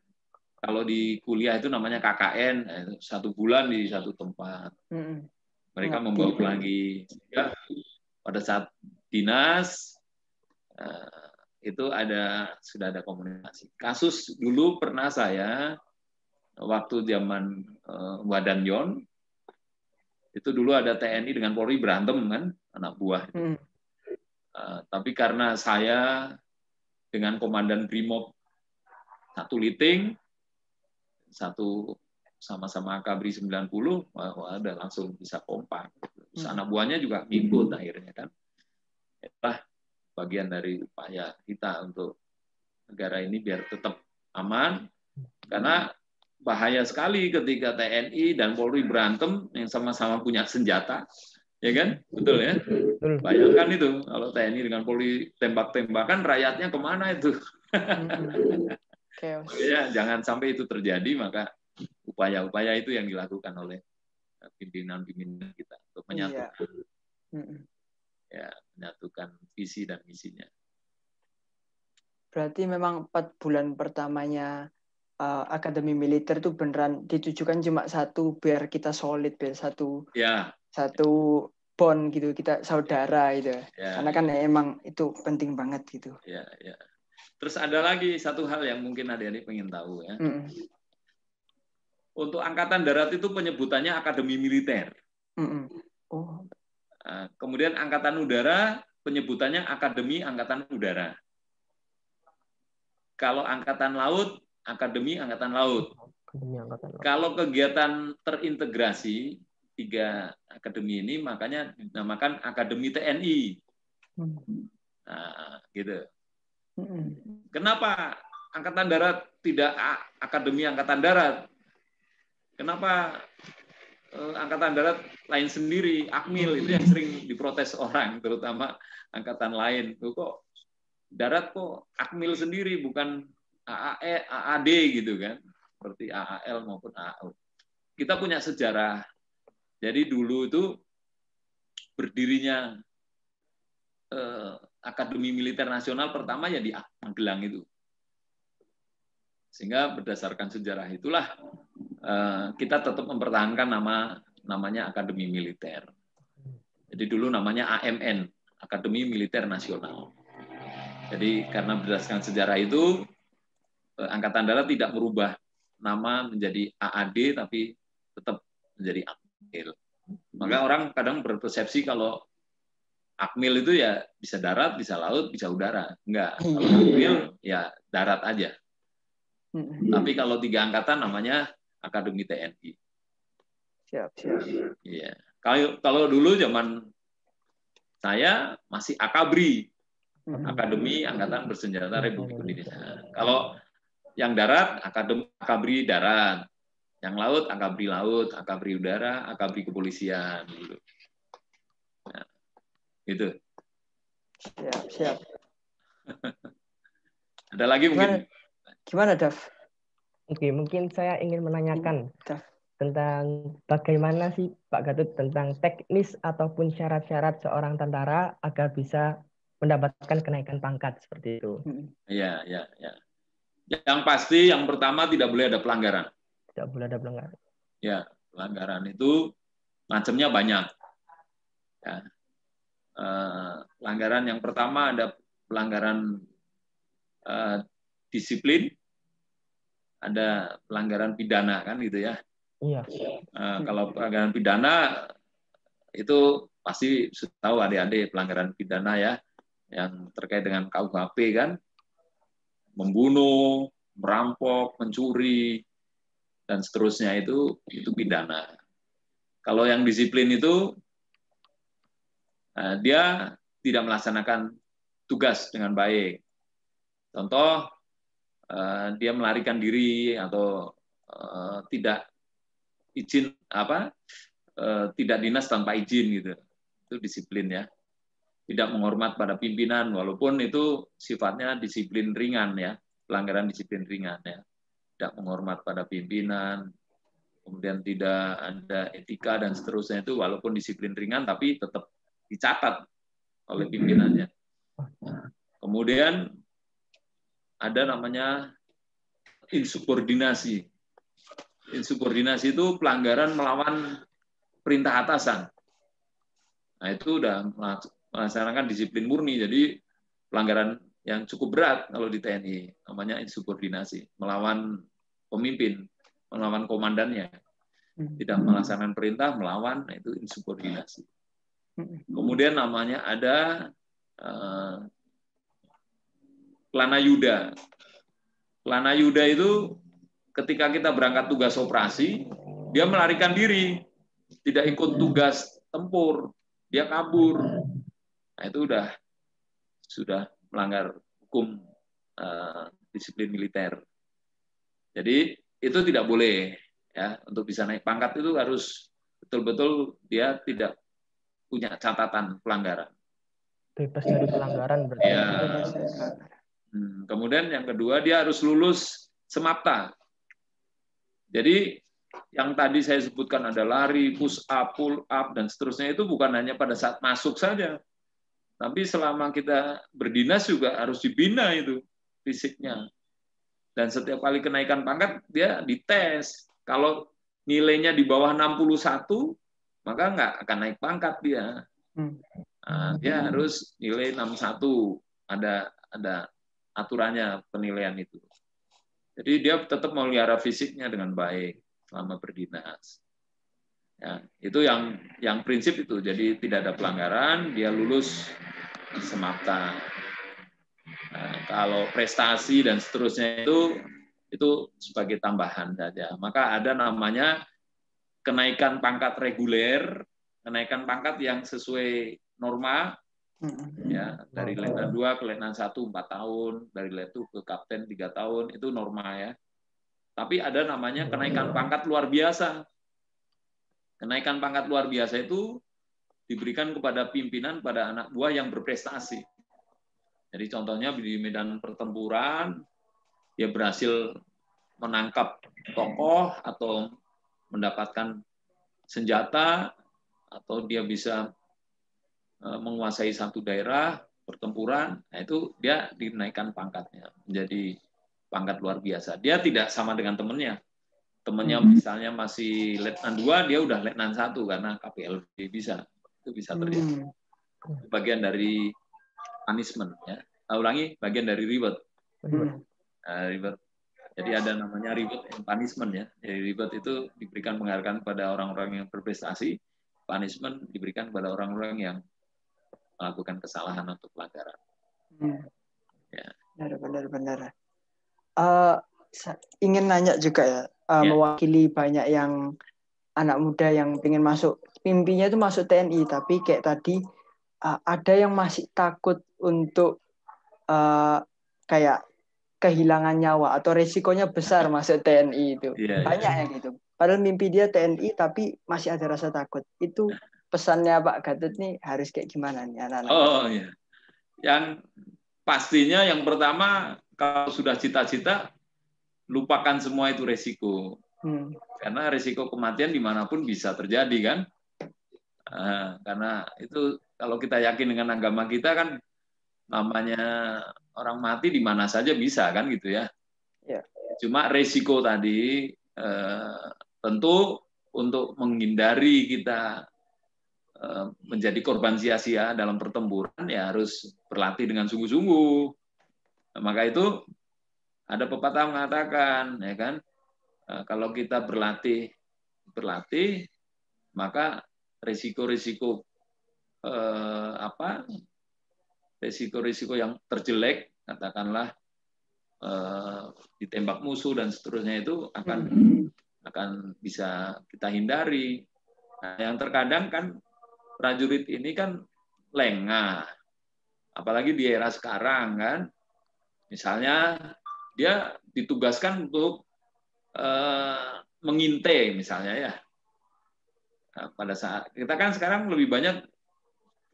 kalau di kuliah itu namanya KKN, eh, satu bulan di satu tempat. Mereka membawa lagi. Ya, pada saat dinas eh, itu ada sudah ada komunikasi. Kasus dulu pernah saya waktu zaman Wadan Yon itu dulu ada TNI dengan Polri berantem kan anak buah. Hmm. Uh, tapi karena saya dengan komandan Brimob satu liting, satu sama-sama Akabri 90, wah, ada langsung bisa kompak. Terus hmm. anak buahnya juga ngikut akhirnya kan. Itulah bagian dari upaya kita untuk negara ini biar tetap aman. Karena bahaya sekali ketika TNI dan Polri berantem yang sama-sama punya senjata, ya kan? Betul ya? Bayangkan itu kalau TNI dengan Polri tembak-tembakan, rakyatnya ke mana itu? ya, jangan sampai itu terjadi, maka upaya-upaya itu yang dilakukan oleh pimpinan-pimpinan kita untuk iya. menyatukan, iya. ya, menyatukan visi dan misinya. berarti memang empat bulan pertamanya uh, akademi militer itu beneran ditujukan cuma satu biar kita solid biar satu ya. satu bond gitu kita saudara gitu ya. karena kan emang itu penting banget gitu ya ya terus ada lagi satu hal yang mungkin adik-adik pengen tahu ya mm. Untuk angkatan darat itu penyebutannya akademi militer mm -mm. oh nah, kemudian angkatan udara penyebutannya akademi angkatan udara kalau angkatan laut Akademi Angkatan Laut. Akademi Angkatan Laut. Kalau kegiatan terintegrasi tiga akademi ini makanya dinamakan Akademi TNI. Nah, gitu. Kenapa Angkatan Darat tidak Akademi Angkatan Darat? Kenapa eh, Angkatan Darat lain sendiri, Akmil itu yang sering diprotes orang, terutama angkatan lain. Kok darat kok Akmil sendiri bukan AAE, AAD gitu kan, seperti AAL maupun AAU. Kita punya sejarah. Jadi dulu itu berdirinya eh, Akademi Militer Nasional pertama ya di Magelang itu. Sehingga berdasarkan sejarah itulah kita tetap mempertahankan nama namanya Akademi Militer. Jadi dulu namanya AMN, Akademi Militer Nasional. Jadi karena berdasarkan sejarah itu Eh, Angkatan Darat tidak merubah nama menjadi AAD tapi tetap menjadi Akmil. Maka orang kadang berpersepsi kalau Akmil itu ya bisa darat, bisa laut, bisa udara. Enggak. Kalau Akmil ya darat aja. Tapi kalau tiga angkatan namanya Akademi TNI. Siap, siap. Iya. Kalau kalau dulu zaman saya masih Akabri, Akademi Angkatan Bersenjata Republik Indonesia. Kalau yang darat akademi akabri darat, yang laut akabri laut, akabri udara, akabri kepolisian gitu. Nah, gitu. Siap, siap. Ada lagi mungkin? Gimana, Dav? Oke, mungkin saya ingin menanyakan Dav. tentang bagaimana sih Pak Gatot tentang teknis ataupun syarat-syarat seorang tentara agar bisa mendapatkan kenaikan pangkat seperti itu. Iya, iya, iya. Yang pasti yang pertama tidak boleh ada pelanggaran. Tidak boleh ada pelanggaran. Ya, pelanggaran itu macamnya banyak. Ya. Eh, pelanggaran yang pertama ada pelanggaran eh, disiplin, ada pelanggaran pidana kan gitu ya. Iya. Eh, kalau pelanggaran pidana itu pasti sudah tahu adik-adik pelanggaran pidana ya yang terkait dengan KUHP kan membunuh, merampok, mencuri, dan seterusnya itu itu pidana. Kalau yang disiplin itu eh, dia tidak melaksanakan tugas dengan baik. Contoh dia melarikan diri atau eh, tidak izin apa tidak dinas tanpa izin gitu. Itu disiplin ya. Tidak menghormat pada pimpinan walaupun itu sifatnya disiplin ringan ya. Pelanggaran disiplin ringan ya. Tidak menghormat pada pimpinan kemudian tidak ada etika dan seterusnya itu walaupun disiplin ringan tapi tetap dicatat oleh pimpinannya. Kemudian ada namanya insubordinasi insubordinasi itu pelanggaran melawan perintah atasan nah itu udah melaksanakan disiplin murni. Jadi pelanggaran yang cukup berat kalau di TNI, namanya insubordinasi, melawan pemimpin, melawan komandannya. Hmm. Tidak melaksanakan perintah, melawan, nah itu insubordinasi. Hmm. Kemudian namanya ada uh, Plana Yuda. Plana Yuda itu ketika kita berangkat tugas operasi, dia melarikan diri, tidak ikut tugas tempur, dia kabur. Nah, itu sudah sudah melanggar hukum uh, disiplin militer. Jadi itu tidak boleh ya untuk bisa naik pangkat itu harus betul-betul dia tidak punya catatan pelanggaran. Bebas dari pelanggaran berarti. Ya. Hmm, kemudian yang kedua dia harus lulus semapta. Jadi yang tadi saya sebutkan ada lari, push up, pull up dan seterusnya itu bukan hanya pada saat masuk saja, tapi selama kita berdinas juga harus dibina itu. fisiknya. Dan setiap kali kenaikan pangkat dia dites. Kalau nilainya di bawah 61, maka nggak akan naik pangkat dia. Hmm. Nah, dia harus nilai 61. Ada ada aturannya penilaian itu. Jadi dia tetap melihara fisiknya dengan baik selama berdinas. Ya, itu yang yang prinsip itu. Jadi tidak ada pelanggaran, dia lulus semata. Nah, kalau prestasi dan seterusnya itu itu sebagai tambahan saja. Maka ada namanya kenaikan pangkat reguler, kenaikan pangkat yang sesuai norma ya dari letnan 2 ke letnan 1 4 tahun, dari letnan ke kapten 3 tahun itu norma ya. Tapi ada namanya kenaikan pangkat luar biasa. Kenaikan pangkat luar biasa itu diberikan kepada pimpinan pada anak buah yang berprestasi. Jadi contohnya di medan pertempuran dia berhasil menangkap tokoh atau mendapatkan senjata atau dia bisa menguasai satu daerah pertempuran, nah itu dia dinaikkan pangkatnya menjadi pangkat luar biasa. Dia tidak sama dengan temannya. Temannya hmm. misalnya masih letnan 2, dia udah letnan 1 karena KPLB bisa. Itu bisa terjadi. Hmm. Bagian dari punishment ya. Nah, ulangi, bagian dari reward. Hmm. Nah, reward. Jadi ada namanya reward and punishment ya. Jadi reward itu diberikan penghargaan pada orang-orang yang berprestasi, punishment diberikan pada orang-orang yang melakukan kesalahan atau pelanggaran. Hmm. Ya. Benar, benar, benar. Uh, ingin nanya juga ya, uh, ya, mewakili banyak yang anak muda yang ingin masuk, mimpinya itu masuk TNI, tapi kayak tadi uh, ada yang masih takut untuk uh, kayak kehilangan nyawa atau resikonya besar masuk TNI itu. Yeah, iya. banyak yeah. yang gitu. Padahal mimpi dia TNI tapi masih ada rasa takut. Itu pesannya Pak Gatot nih harus kayak gimana nih anak-anak? Oh iya. Yang pastinya yang pertama kalau sudah cita-cita lupakan semua itu resiko. Hmm. Karena resiko kematian di mana pun bisa terjadi kan. Nah, karena itu kalau kita yakin dengan agama kita kan namanya orang mati di mana saja bisa kan gitu ya. ya. Cuma resiko tadi eh, tentu untuk menghindari kita menjadi korban sia-sia dalam pertempuran ya harus berlatih dengan sungguh-sungguh. Nah, maka itu ada pepatah mengatakan ya kan eh, kalau kita berlatih berlatih maka risiko-risiko eh, apa risiko-risiko yang terjelek katakanlah eh, ditembak musuh dan seterusnya itu akan akan bisa kita hindari. Nah, yang terkadang kan prajurit ini kan lengah. Apalagi di era sekarang kan. Misalnya dia ditugaskan untuk eh, mengintai misalnya ya. Nah, pada saat kita kan sekarang lebih banyak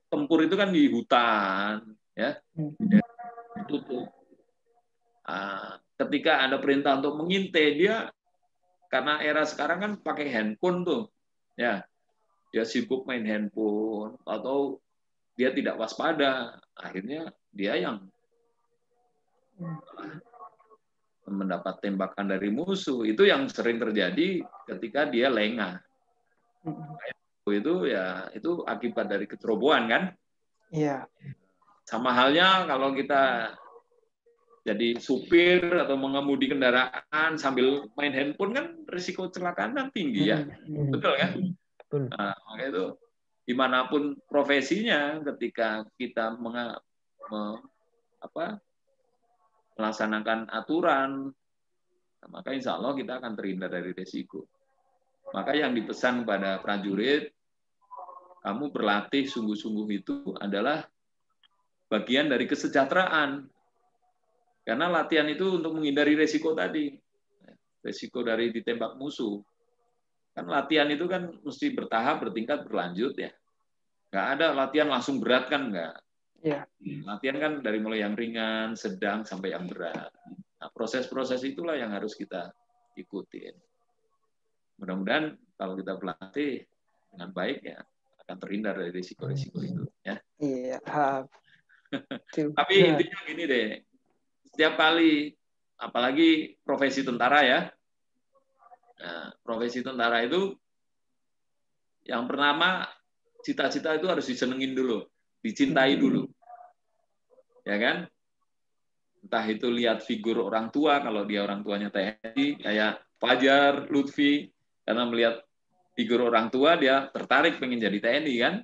tempur itu kan di hutan ya. Tutup. Nah, ketika ada perintah untuk mengintai dia karena era sekarang kan pakai handphone tuh ya dia sibuk main handphone atau dia tidak waspada akhirnya dia yang mendapat tembakan dari musuh. Itu yang sering terjadi ketika dia lengah. Itu ya itu akibat dari kecerobohan kan? Iya. Sama halnya kalau kita jadi supir atau mengemudi kendaraan sambil main handphone kan risiko kecelakaan kan tinggi ya. Betul kan Betul. Nah, maka itu di mana pun profesinya, ketika kita meng, me, apa, melaksanakan aturan, maka insya Allah kita akan terhindar dari resiko. Maka yang dipesan pada prajurit, kamu berlatih sungguh-sungguh itu adalah bagian dari kesejahteraan. Karena latihan itu untuk menghindari resiko tadi. Resiko dari ditembak musuh. Kan latihan itu kan mesti bertahap, bertingkat, berlanjut ya. Nggak ada latihan langsung berat kan nggak. Ya. Latihan kan dari mulai yang ringan, sedang, sampai yang berat. Nah, proses-proses itulah yang harus kita ikutin. Mudah-mudahan kalau kita berlatih dengan baik ya akan terhindar dari risiko-risiko itu ya. Iya. Tapi intinya gini deh, setiap kali apalagi profesi tentara ya. Nah, profesi tentara itu yang pertama cita-cita itu harus disenengin dulu, dicintai dulu. Ya kan? Entah itu lihat figur orang tua kalau dia orang tuanya TNI kayak Fajar, Lutfi karena melihat figur orang tua dia tertarik pengen jadi TNI kan?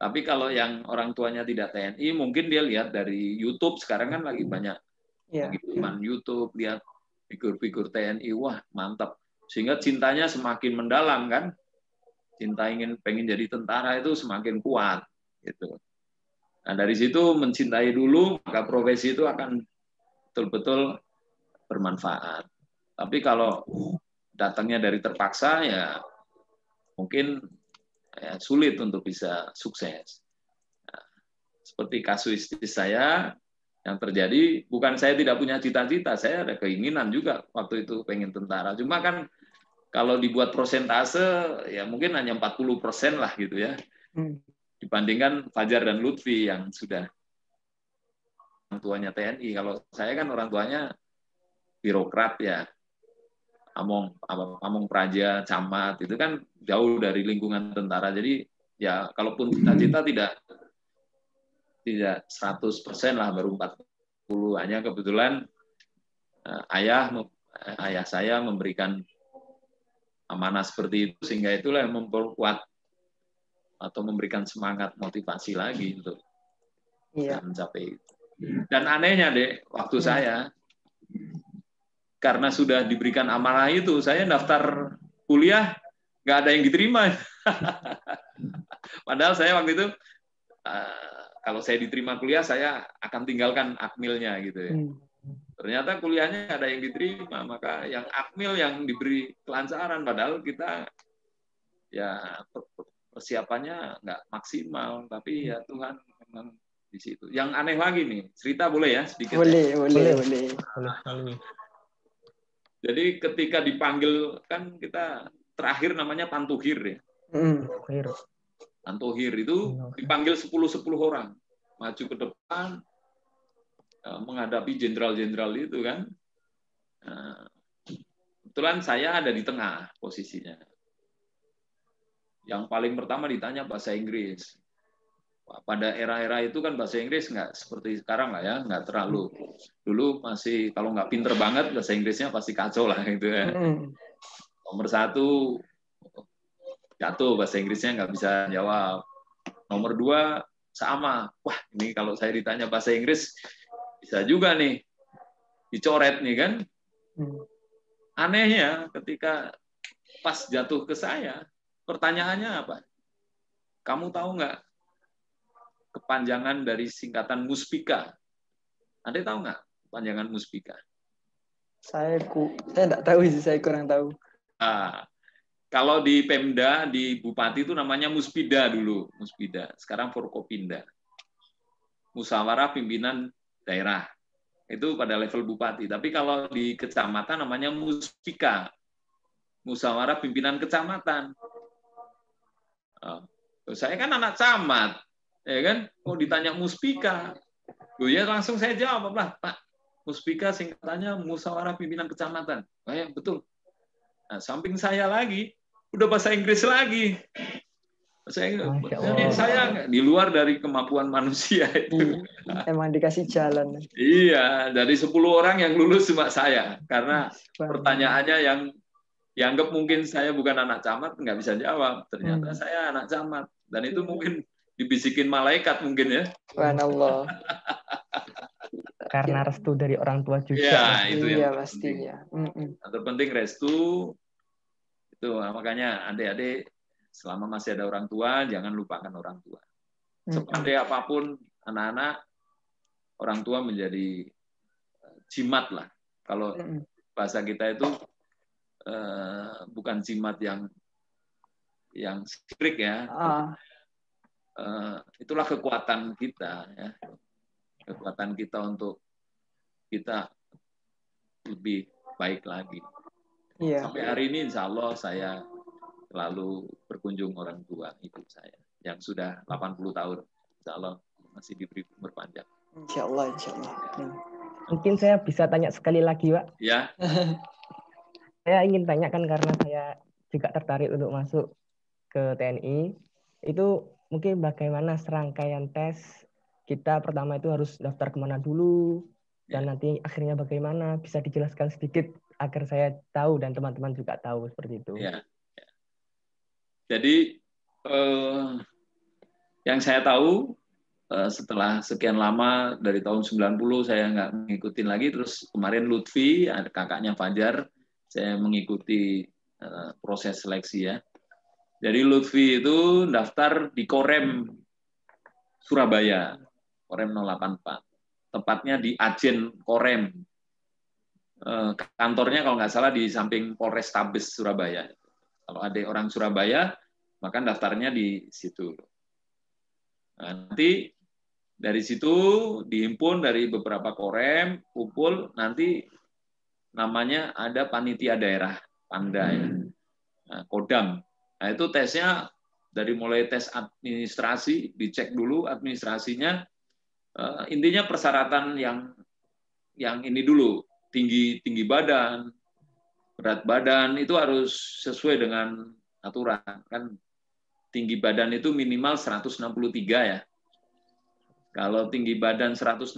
Tapi kalau yang orang tuanya tidak TNI, mungkin dia lihat dari YouTube. Sekarang kan lagi banyak yeah. lagi YouTube, lihat figur-figur TNI, wah mantap. Sehingga cintanya semakin mendalam kan. Cinta ingin pengen jadi tentara itu semakin kuat gitu. Nah dari situ mencintai dulu, maka profesi itu akan betul-betul bermanfaat. Tapi kalau datangnya dari terpaksa ya mungkin ya, sulit untuk bisa sukses. Nah, seperti kasus istri saya yang terjadi, bukan saya tidak punya cita-cita, saya ada keinginan juga waktu itu pengen tentara. Cuma kan kalau dibuat prosentase ya mungkin hanya 40 persen lah gitu ya. Hmm. Dibandingkan Fajar dan Lutfi yang sudah orang tuanya TNI. Kalau saya kan orang tuanya birokrat ya, Among Among Praja, Camat itu kan jauh dari lingkungan tentara. Jadi ya kalaupun cita-cita tidak tidak 100% lah baru 40 hanya kebetulan uh, ayah uh, ayah saya memberikan amanah seperti itu sehingga itulah yang memperkuat atau memberikan semangat motivasi lagi untuk iya. mencapai itu. Dan anehnya deh waktu hmm. saya karena sudah diberikan amanah itu, saya daftar kuliah nggak ada yang diterima. Padahal saya waktu itu uh, kalau saya diterima kuliah saya akan tinggalkan akmilnya gitu ya. Hmm. Ternyata kuliahnya ada yang diterima, maka yang akmil yang diberi kelancaran padahal kita ya persiapannya nggak maksimal, tapi ya Tuhan memang di situ. Yang aneh lagi nih, cerita boleh ya sedikit? Boleh, ya? boleh, boleh. boleh. Jadi ketika dipanggil kan kita terakhir namanya pantuhir ya. Mm, pantuhir itu dipanggil 10-10 orang maju ke depan menghadapi jenderal-jenderal itu kan. Nah, kebetulan saya ada di tengah posisinya. Yang paling pertama ditanya bahasa Inggris pada era-era itu kan bahasa Inggris nggak seperti sekarang lah ya, nggak terlalu. Dulu masih kalau nggak pinter banget bahasa Inggrisnya pasti kacau lah gitu ya. Hmm. Nomor satu jatuh bahasa Inggrisnya nggak bisa jawab. Nomor dua sama, wah ini kalau saya ditanya bahasa Inggris bisa juga nih dicoret nih kan. Hmm. Anehnya ketika pas jatuh ke saya, pertanyaannya apa? Kamu tahu nggak kepanjangan dari singkatan Muspika. Anda tahu nggak kepanjangan Muspika? Saya ku, saya nggak tahu sih, saya kurang tahu. Ah, kalau di Pemda, di Bupati itu namanya Muspida dulu, Muspida. Sekarang Forkopinda. Musyawarah Pimpinan Daerah. Itu pada level Bupati. Tapi kalau di kecamatan namanya Muspika. Musyawarah Pimpinan Kecamatan. Oh, saya kan anak camat ya kan? Mau ditanya Muspika, oh ya langsung saya jawab lah, Pak. Muspika singkatannya Musyawarah Pimpinan Kecamatan. Oh ya, betul. Nah, samping saya lagi, udah bahasa Inggris lagi. Saya, jadi saya di luar dari kemampuan manusia itu. Hmm, emang dikasih jalan. Iya, dari 10 orang yang lulus cuma saya. Karena pertanyaannya yang dianggap mungkin saya bukan anak camat, nggak bisa jawab. Ternyata hmm. saya anak camat. Dan itu mungkin dibisikin malaikat mungkin ya. Allah. Karena restu dari orang tua juga. Ya, itu iya, pastinya. Yang terpenting restu itu makanya adik-adik selama masih ada orang tua jangan lupakan orang tua. Seperti apa pun anak-anak orang tua menjadi eh, jimat lah. Kalau bahasa kita itu uh, bukan jimat yang yang strict ya. Uh Eh, itulah kekuatan kita ya kekuatan kita untuk kita lebih baik lagi yeah. sampai hari ini insya Allah saya selalu berkunjung orang tua ibu saya yang sudah 80 tahun insya Allah masih diberi umur panjang insya Allah insya Allah Mungkin saya bisa tanya sekali lagi, Pak. Ya. saya ingin tanyakan karena saya juga tertarik untuk masuk ke TNI. Itu mungkin bagaimana serangkaian tes kita pertama itu harus daftar ke mana dulu dan ya. nanti akhirnya bagaimana bisa dijelaskan sedikit agar saya tahu dan teman-teman juga tahu seperti itu. Ya. Jadi eh, yang saya tahu Eh, setelah sekian lama dari tahun 90 saya nggak mengikuti lagi. Terus kemarin Lutfi kakaknya Fajar saya mengikuti eh, proses seleksi ya. Jadi Lutfi itu daftar di Korem Surabaya. Korem 084 tepatnya di Ajen Korem. Eh, kantornya kalau nggak salah di samping Polres Tabes Surabaya kalau ada orang Surabaya maka daftarnya di situ nah, nanti dari situ dihimpun dari beberapa korem, kumpul, nanti namanya ada panitia daerah, panda ya. Nah, kodam. Nah, itu tesnya dari mulai tes administrasi, dicek dulu administrasinya. Uh, intinya persyaratan yang yang ini dulu, tinggi tinggi badan, berat badan itu harus sesuai dengan aturan kan tinggi badan itu minimal 163 ya kalau tinggi badan 163,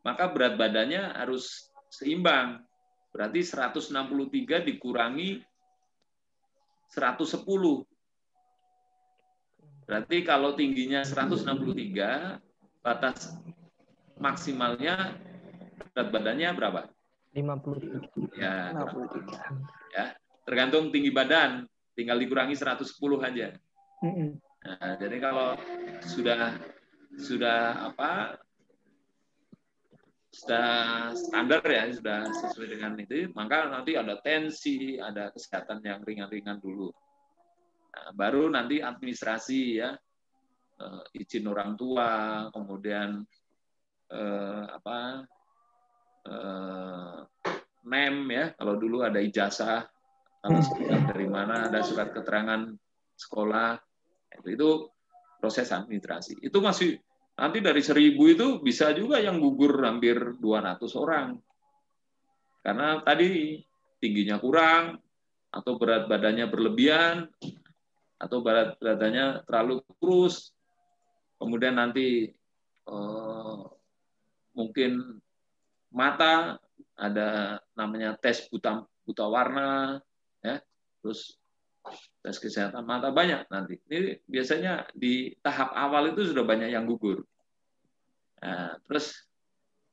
maka berat badannya harus seimbang. Berarti 163 dikurangi 110. Berarti kalau tingginya 163, batas maksimalnya berat badannya berapa? 53. Ya, 53. ya, tergantung tinggi badan, tinggal dikurangi 110 aja. Nah, jadi kalau sudah sudah apa sudah standar ya sudah sesuai dengan itu maka nanti ada tensi ada kesehatan yang ringan-ringan dulu nah, baru nanti administrasi ya uh, izin orang tua kemudian uh, apa uh, nem ya kalau dulu ada ijazah kalau dari mana ada surat keterangan sekolah itu, itu proses administrasi. Itu masih Nanti dari seribu itu bisa juga yang gugur hampir 200 orang. Karena tadi tingginya kurang, atau berat badannya berlebihan, atau berat badannya terlalu kurus, kemudian nanti eh, mungkin mata ada namanya tes buta buta warna, ya, terus tes kesehatan mata banyak nanti. Ini biasanya di tahap awal itu sudah banyak yang gugur. Nah, terus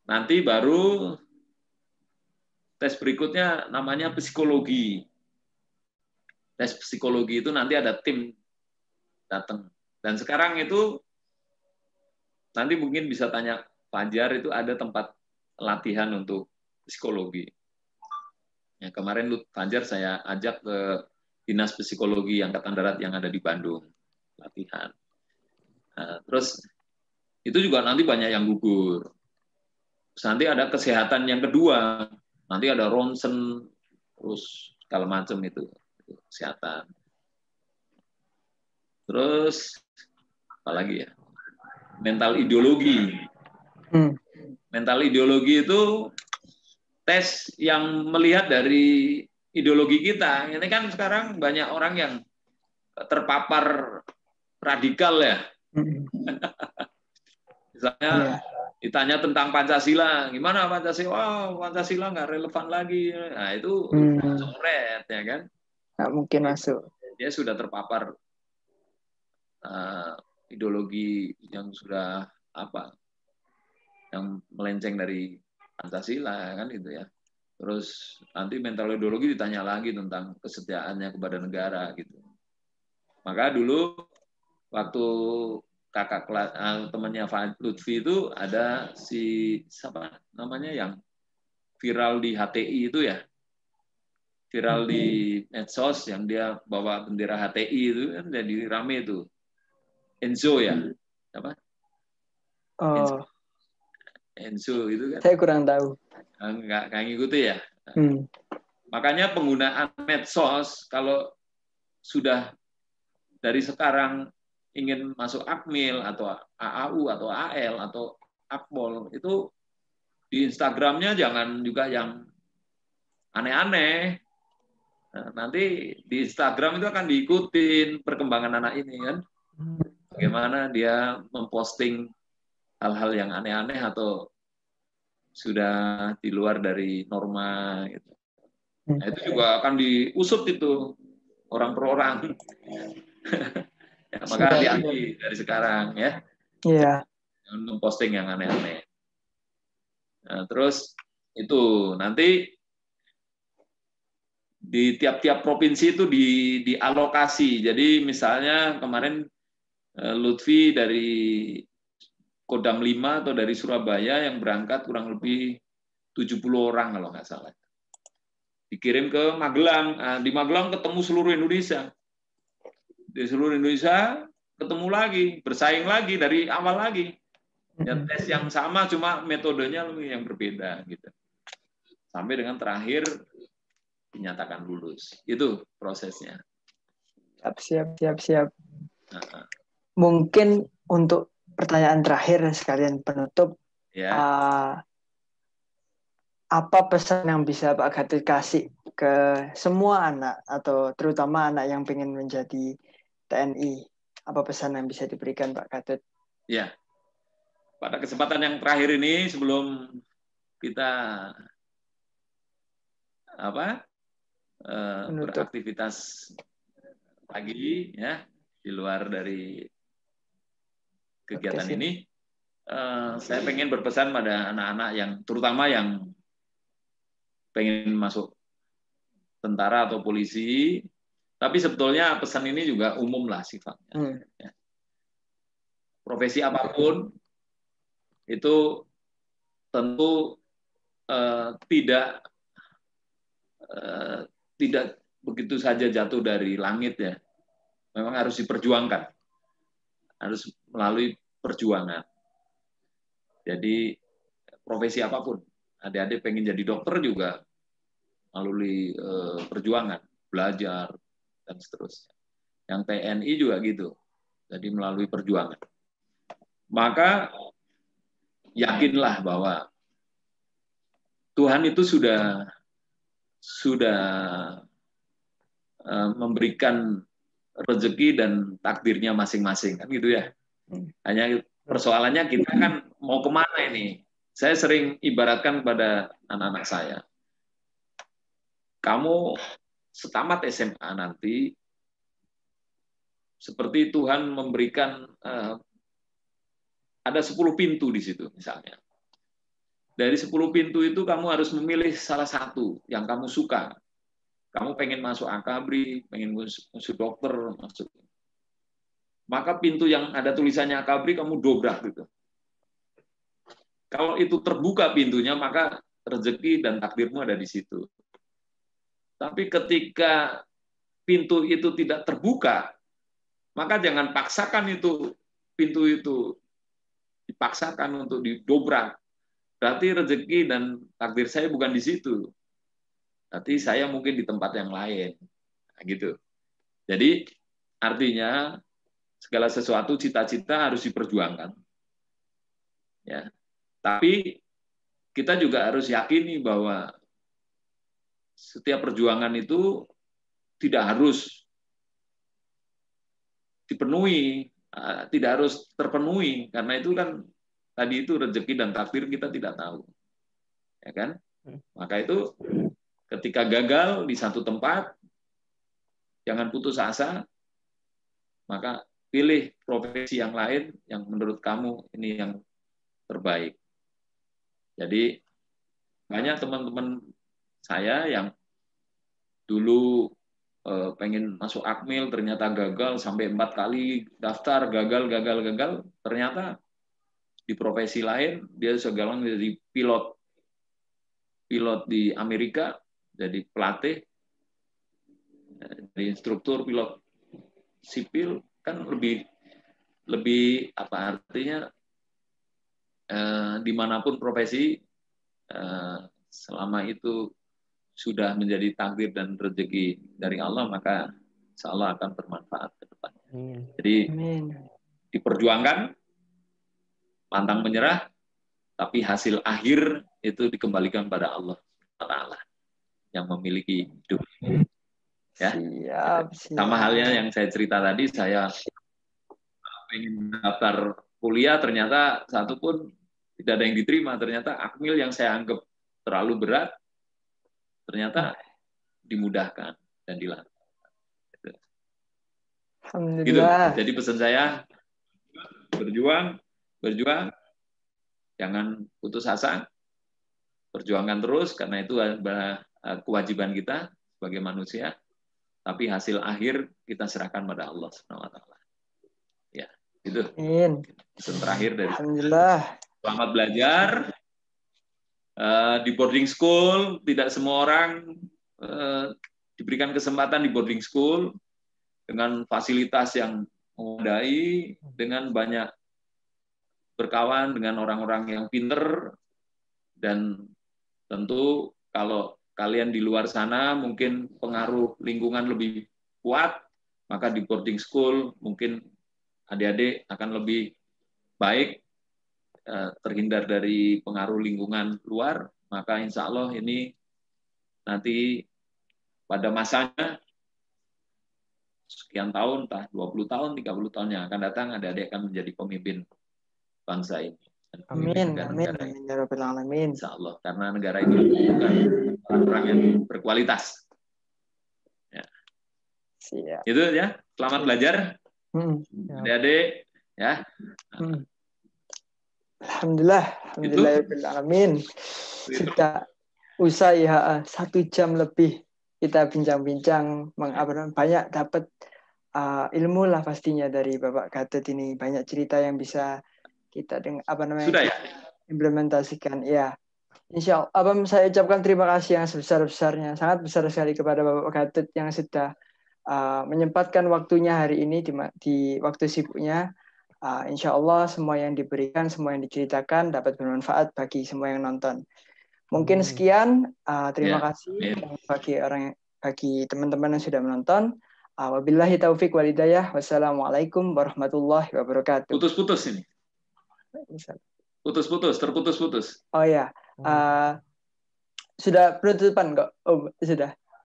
nanti baru tes berikutnya namanya psikologi. Tes psikologi itu nanti ada tim datang. Dan sekarang itu nanti mungkin bisa tanya Fajar itu ada tempat latihan untuk psikologi. Ya, kemarin Fajar saya ajak ke Dinas Psikologi Angkatan Darat yang ada di Bandung latihan. Nah, terus itu juga nanti banyak yang gugur. Terus nanti ada kesehatan yang kedua, nanti ada ronsen, terus segala macam itu, kesehatan. Terus apa lagi ya? Mental ideologi. Hmm. Mental ideologi itu tes yang melihat dari ideologi kita. Ini kan sekarang banyak orang yang terpapar radikal ya. Hmm. Misalnya yeah. ditanya tentang Pancasila, gimana Pancasila? Wah, wow, Pancasila nggak relevan lagi. Nah itu hmm. coret ya kan? Nggak mungkin masuk. Dia sudah terpapar uh, ideologi yang sudah apa? Yang melenceng dari Pancasila kan itu ya. Terus nanti mental ideologi ditanya lagi tentang kesetiaannya kepada negara gitu. Maka dulu waktu kakak kelas uh, temannya Lutfi itu ada si siapa namanya yang viral di HTI itu ya. Viral di medsos yang dia bawa bendera HTI itu kan jadi rame itu. Enzo ya. Apa? Oh. Enzo. Enzo itu kan. Saya kurang tahu nggak nggak ngikuti ya. Hmm. Makanya penggunaan medsos kalau sudah dari sekarang ingin masuk akmil atau AAU atau AL atau akpol itu di Instagramnya jangan juga yang aneh-aneh. Nah, nanti di Instagram itu akan diikutin perkembangan anak ini kan. Bagaimana dia memposting hal-hal yang aneh-aneh atau sudah di luar dari norma gitu. Nah, itu juga akan diusut itu orang per orang. ya, maka hati-hati dari sekarang ya. Iya. Jangan memposting yang aneh-aneh. Nah, terus itu nanti di tiap-tiap provinsi itu di dialokasi. Jadi misalnya kemarin eh, Lutfi dari Kodam 5 atau dari Surabaya yang berangkat kurang lebih 70 orang kalau nggak salah. Dikirim ke Magelang. Nah, di Magelang ketemu seluruh Indonesia. Di seluruh Indonesia ketemu lagi, bersaing lagi dari awal lagi. Ya, tes yang sama cuma metodenya yang berbeda gitu. Sampai dengan terakhir dinyatakan lulus. Itu prosesnya. Siap, siap, siap, siap. Nah. Mungkin untuk pertanyaan terakhir sekalian penutup, ya. uh, apa pesan yang bisa Pak Gatot kasih ke semua anak atau terutama anak yang ingin menjadi TNI? Apa pesan yang bisa diberikan Pak Gatot? Ya, pada kesempatan yang terakhir ini sebelum kita apa uh, beraktivitas pagi ya di luar dari kegiatan ini uh, saya pengen berpesan pada anak-anak yang terutama yang pengen masuk tentara atau polisi tapi sebetulnya pesan ini juga umum lah sifatnya hmm. ya. profesi apa pun itu tentu uh, tidak uh, tidak begitu saja jatuh dari langit ya. Memang harus diperjuangkan. Harus melalui perjuangan. Jadi profesi apa pun, adik-adik pengen jadi dokter juga melalui eh, perjuangan, belajar dan seterusnya. Yang TNI juga gitu. Jadi melalui perjuangan. Maka yakinlah bahwa Tuhan itu sudah sudah uh, memberikan rezeki dan takdirnya masing-masing kan gitu ya. Hanya persoalannya kita kan mau ke mana ini? Saya sering ibaratkan kepada anak-anak saya, kamu setamat SMA nanti, seperti Tuhan memberikan uh, ada 10 pintu di situ misalnya. Dari 10 pintu itu kamu harus memilih salah satu yang kamu suka. Kamu pengen masuk akabri, pengen masuk dokter, masuk. Maka pintu yang ada tulisannya akabri kamu dobrak gitu. Kalau itu terbuka pintunya, maka rezeki dan takdirmu ada di situ. Tapi ketika pintu itu tidak terbuka, maka jangan paksakan itu pintu itu dipaksakan untuk didobrak Berarti rezeki dan takdir saya bukan di situ. Berarti saya mungkin di tempat yang lain. Nah, gitu. Jadi artinya segala sesuatu cita-cita harus diperjuangkan. Ya. Tapi kita juga harus yakini bahwa setiap perjuangan itu tidak harus dipenuhi, ah, tidak harus terpenuhi karena itu kan tadi itu rezeki dan takdir kita tidak tahu. Ya kan? Hmm. Maka itu ketika gagal di satu tempat jangan putus asa, maka pilih profesi yang lain yang menurut kamu ini yang terbaik. Jadi banyak teman-teman saya yang dulu eh, pengen masuk akmil ternyata gagal sampai empat kali daftar gagal gagal gagal ternyata di profesi lain dia segala jadi pilot pilot di Amerika jadi pelatih jadi instruktur pilot sipil kan lebih lebih apa artinya eh, di mana pun profesi eh, selama itu sudah menjadi takdir dan rezeki dari Allah maka insya Allah akan bermanfaat ke depan. Jadi Amin. diperjuangkan pantang menyerah, tapi hasil akhir itu dikembalikan pada Allah Taala yang memiliki hidup. Ya. Siap, siap. Sama halnya yang saya cerita tadi, saya ingin daftar kuliah ternyata satu pun tidak ada yang diterima. Ternyata akmil yang saya anggap terlalu berat ternyata dimudahkan dan dilakukan. Gitu. Jadi pesan saya berjuang, berjuang, jangan putus asa, perjuangkan terus karena itu adalah eh, kewajiban kita sebagai manusia. Tapi hasil akhir kita serahkan pada Allah Subhanahu wa taala. Ya, itu. Amin. Pesan terakhir dari Alhamdulillah. Selamat belajar. Uh, di boarding school tidak semua orang uh, diberikan kesempatan di boarding school dengan fasilitas yang memadai, dengan banyak berkawan dengan orang-orang yang pinter, dan tentu kalau kalian di luar sana mungkin pengaruh lingkungan lebih kuat, maka di boarding school mungkin adik-adik akan lebih baik eh, terhindar dari pengaruh lingkungan luar, maka insya Allah ini nanti pada masanya sekian tahun, entah 20 tahun, 30 tahun yang akan datang, adik-adik akan menjadi pemimpin bangsa ini. Amin, amin, amin, ya Rabbal Alamin. Insya Allah, karena negara ini bukan orang-orang yang berkualitas. Ya. Siap. Itu ya, selamat belajar. Hmm. Adik-adik, ya. Hmm. Alhamdulillah, Alhamdulillah, ya Alamin. Sudah usai ya, satu jam lebih kita bincang-bincang banyak dapat uh, ilmu lah pastinya dari Bapak Gatot ini banyak cerita yang bisa kita dengan apa namanya Sudah ya? implementasikan ya Insya Allah Abang saya ucapkan terima kasih yang sebesar-besarnya sangat besar sekali kepada Bapak Gatot yang sudah uh, menyempatkan waktunya hari ini di, di waktu sibuknya uh, Insya Allah semua yang diberikan semua yang diceritakan dapat bermanfaat bagi semua yang nonton Mungkin sekian. Uh, terima yeah. kasih yeah. bagi orang bagi teman-teman yang sudah menonton. Uh, wabillahi taufik walidayah. Wassalamualaikum warahmatullahi wabarakatuh. Putus-putus ini. Putus-putus, terputus-putus. Oh ya. Uh, sudah penutupan kok. Oh, sudah.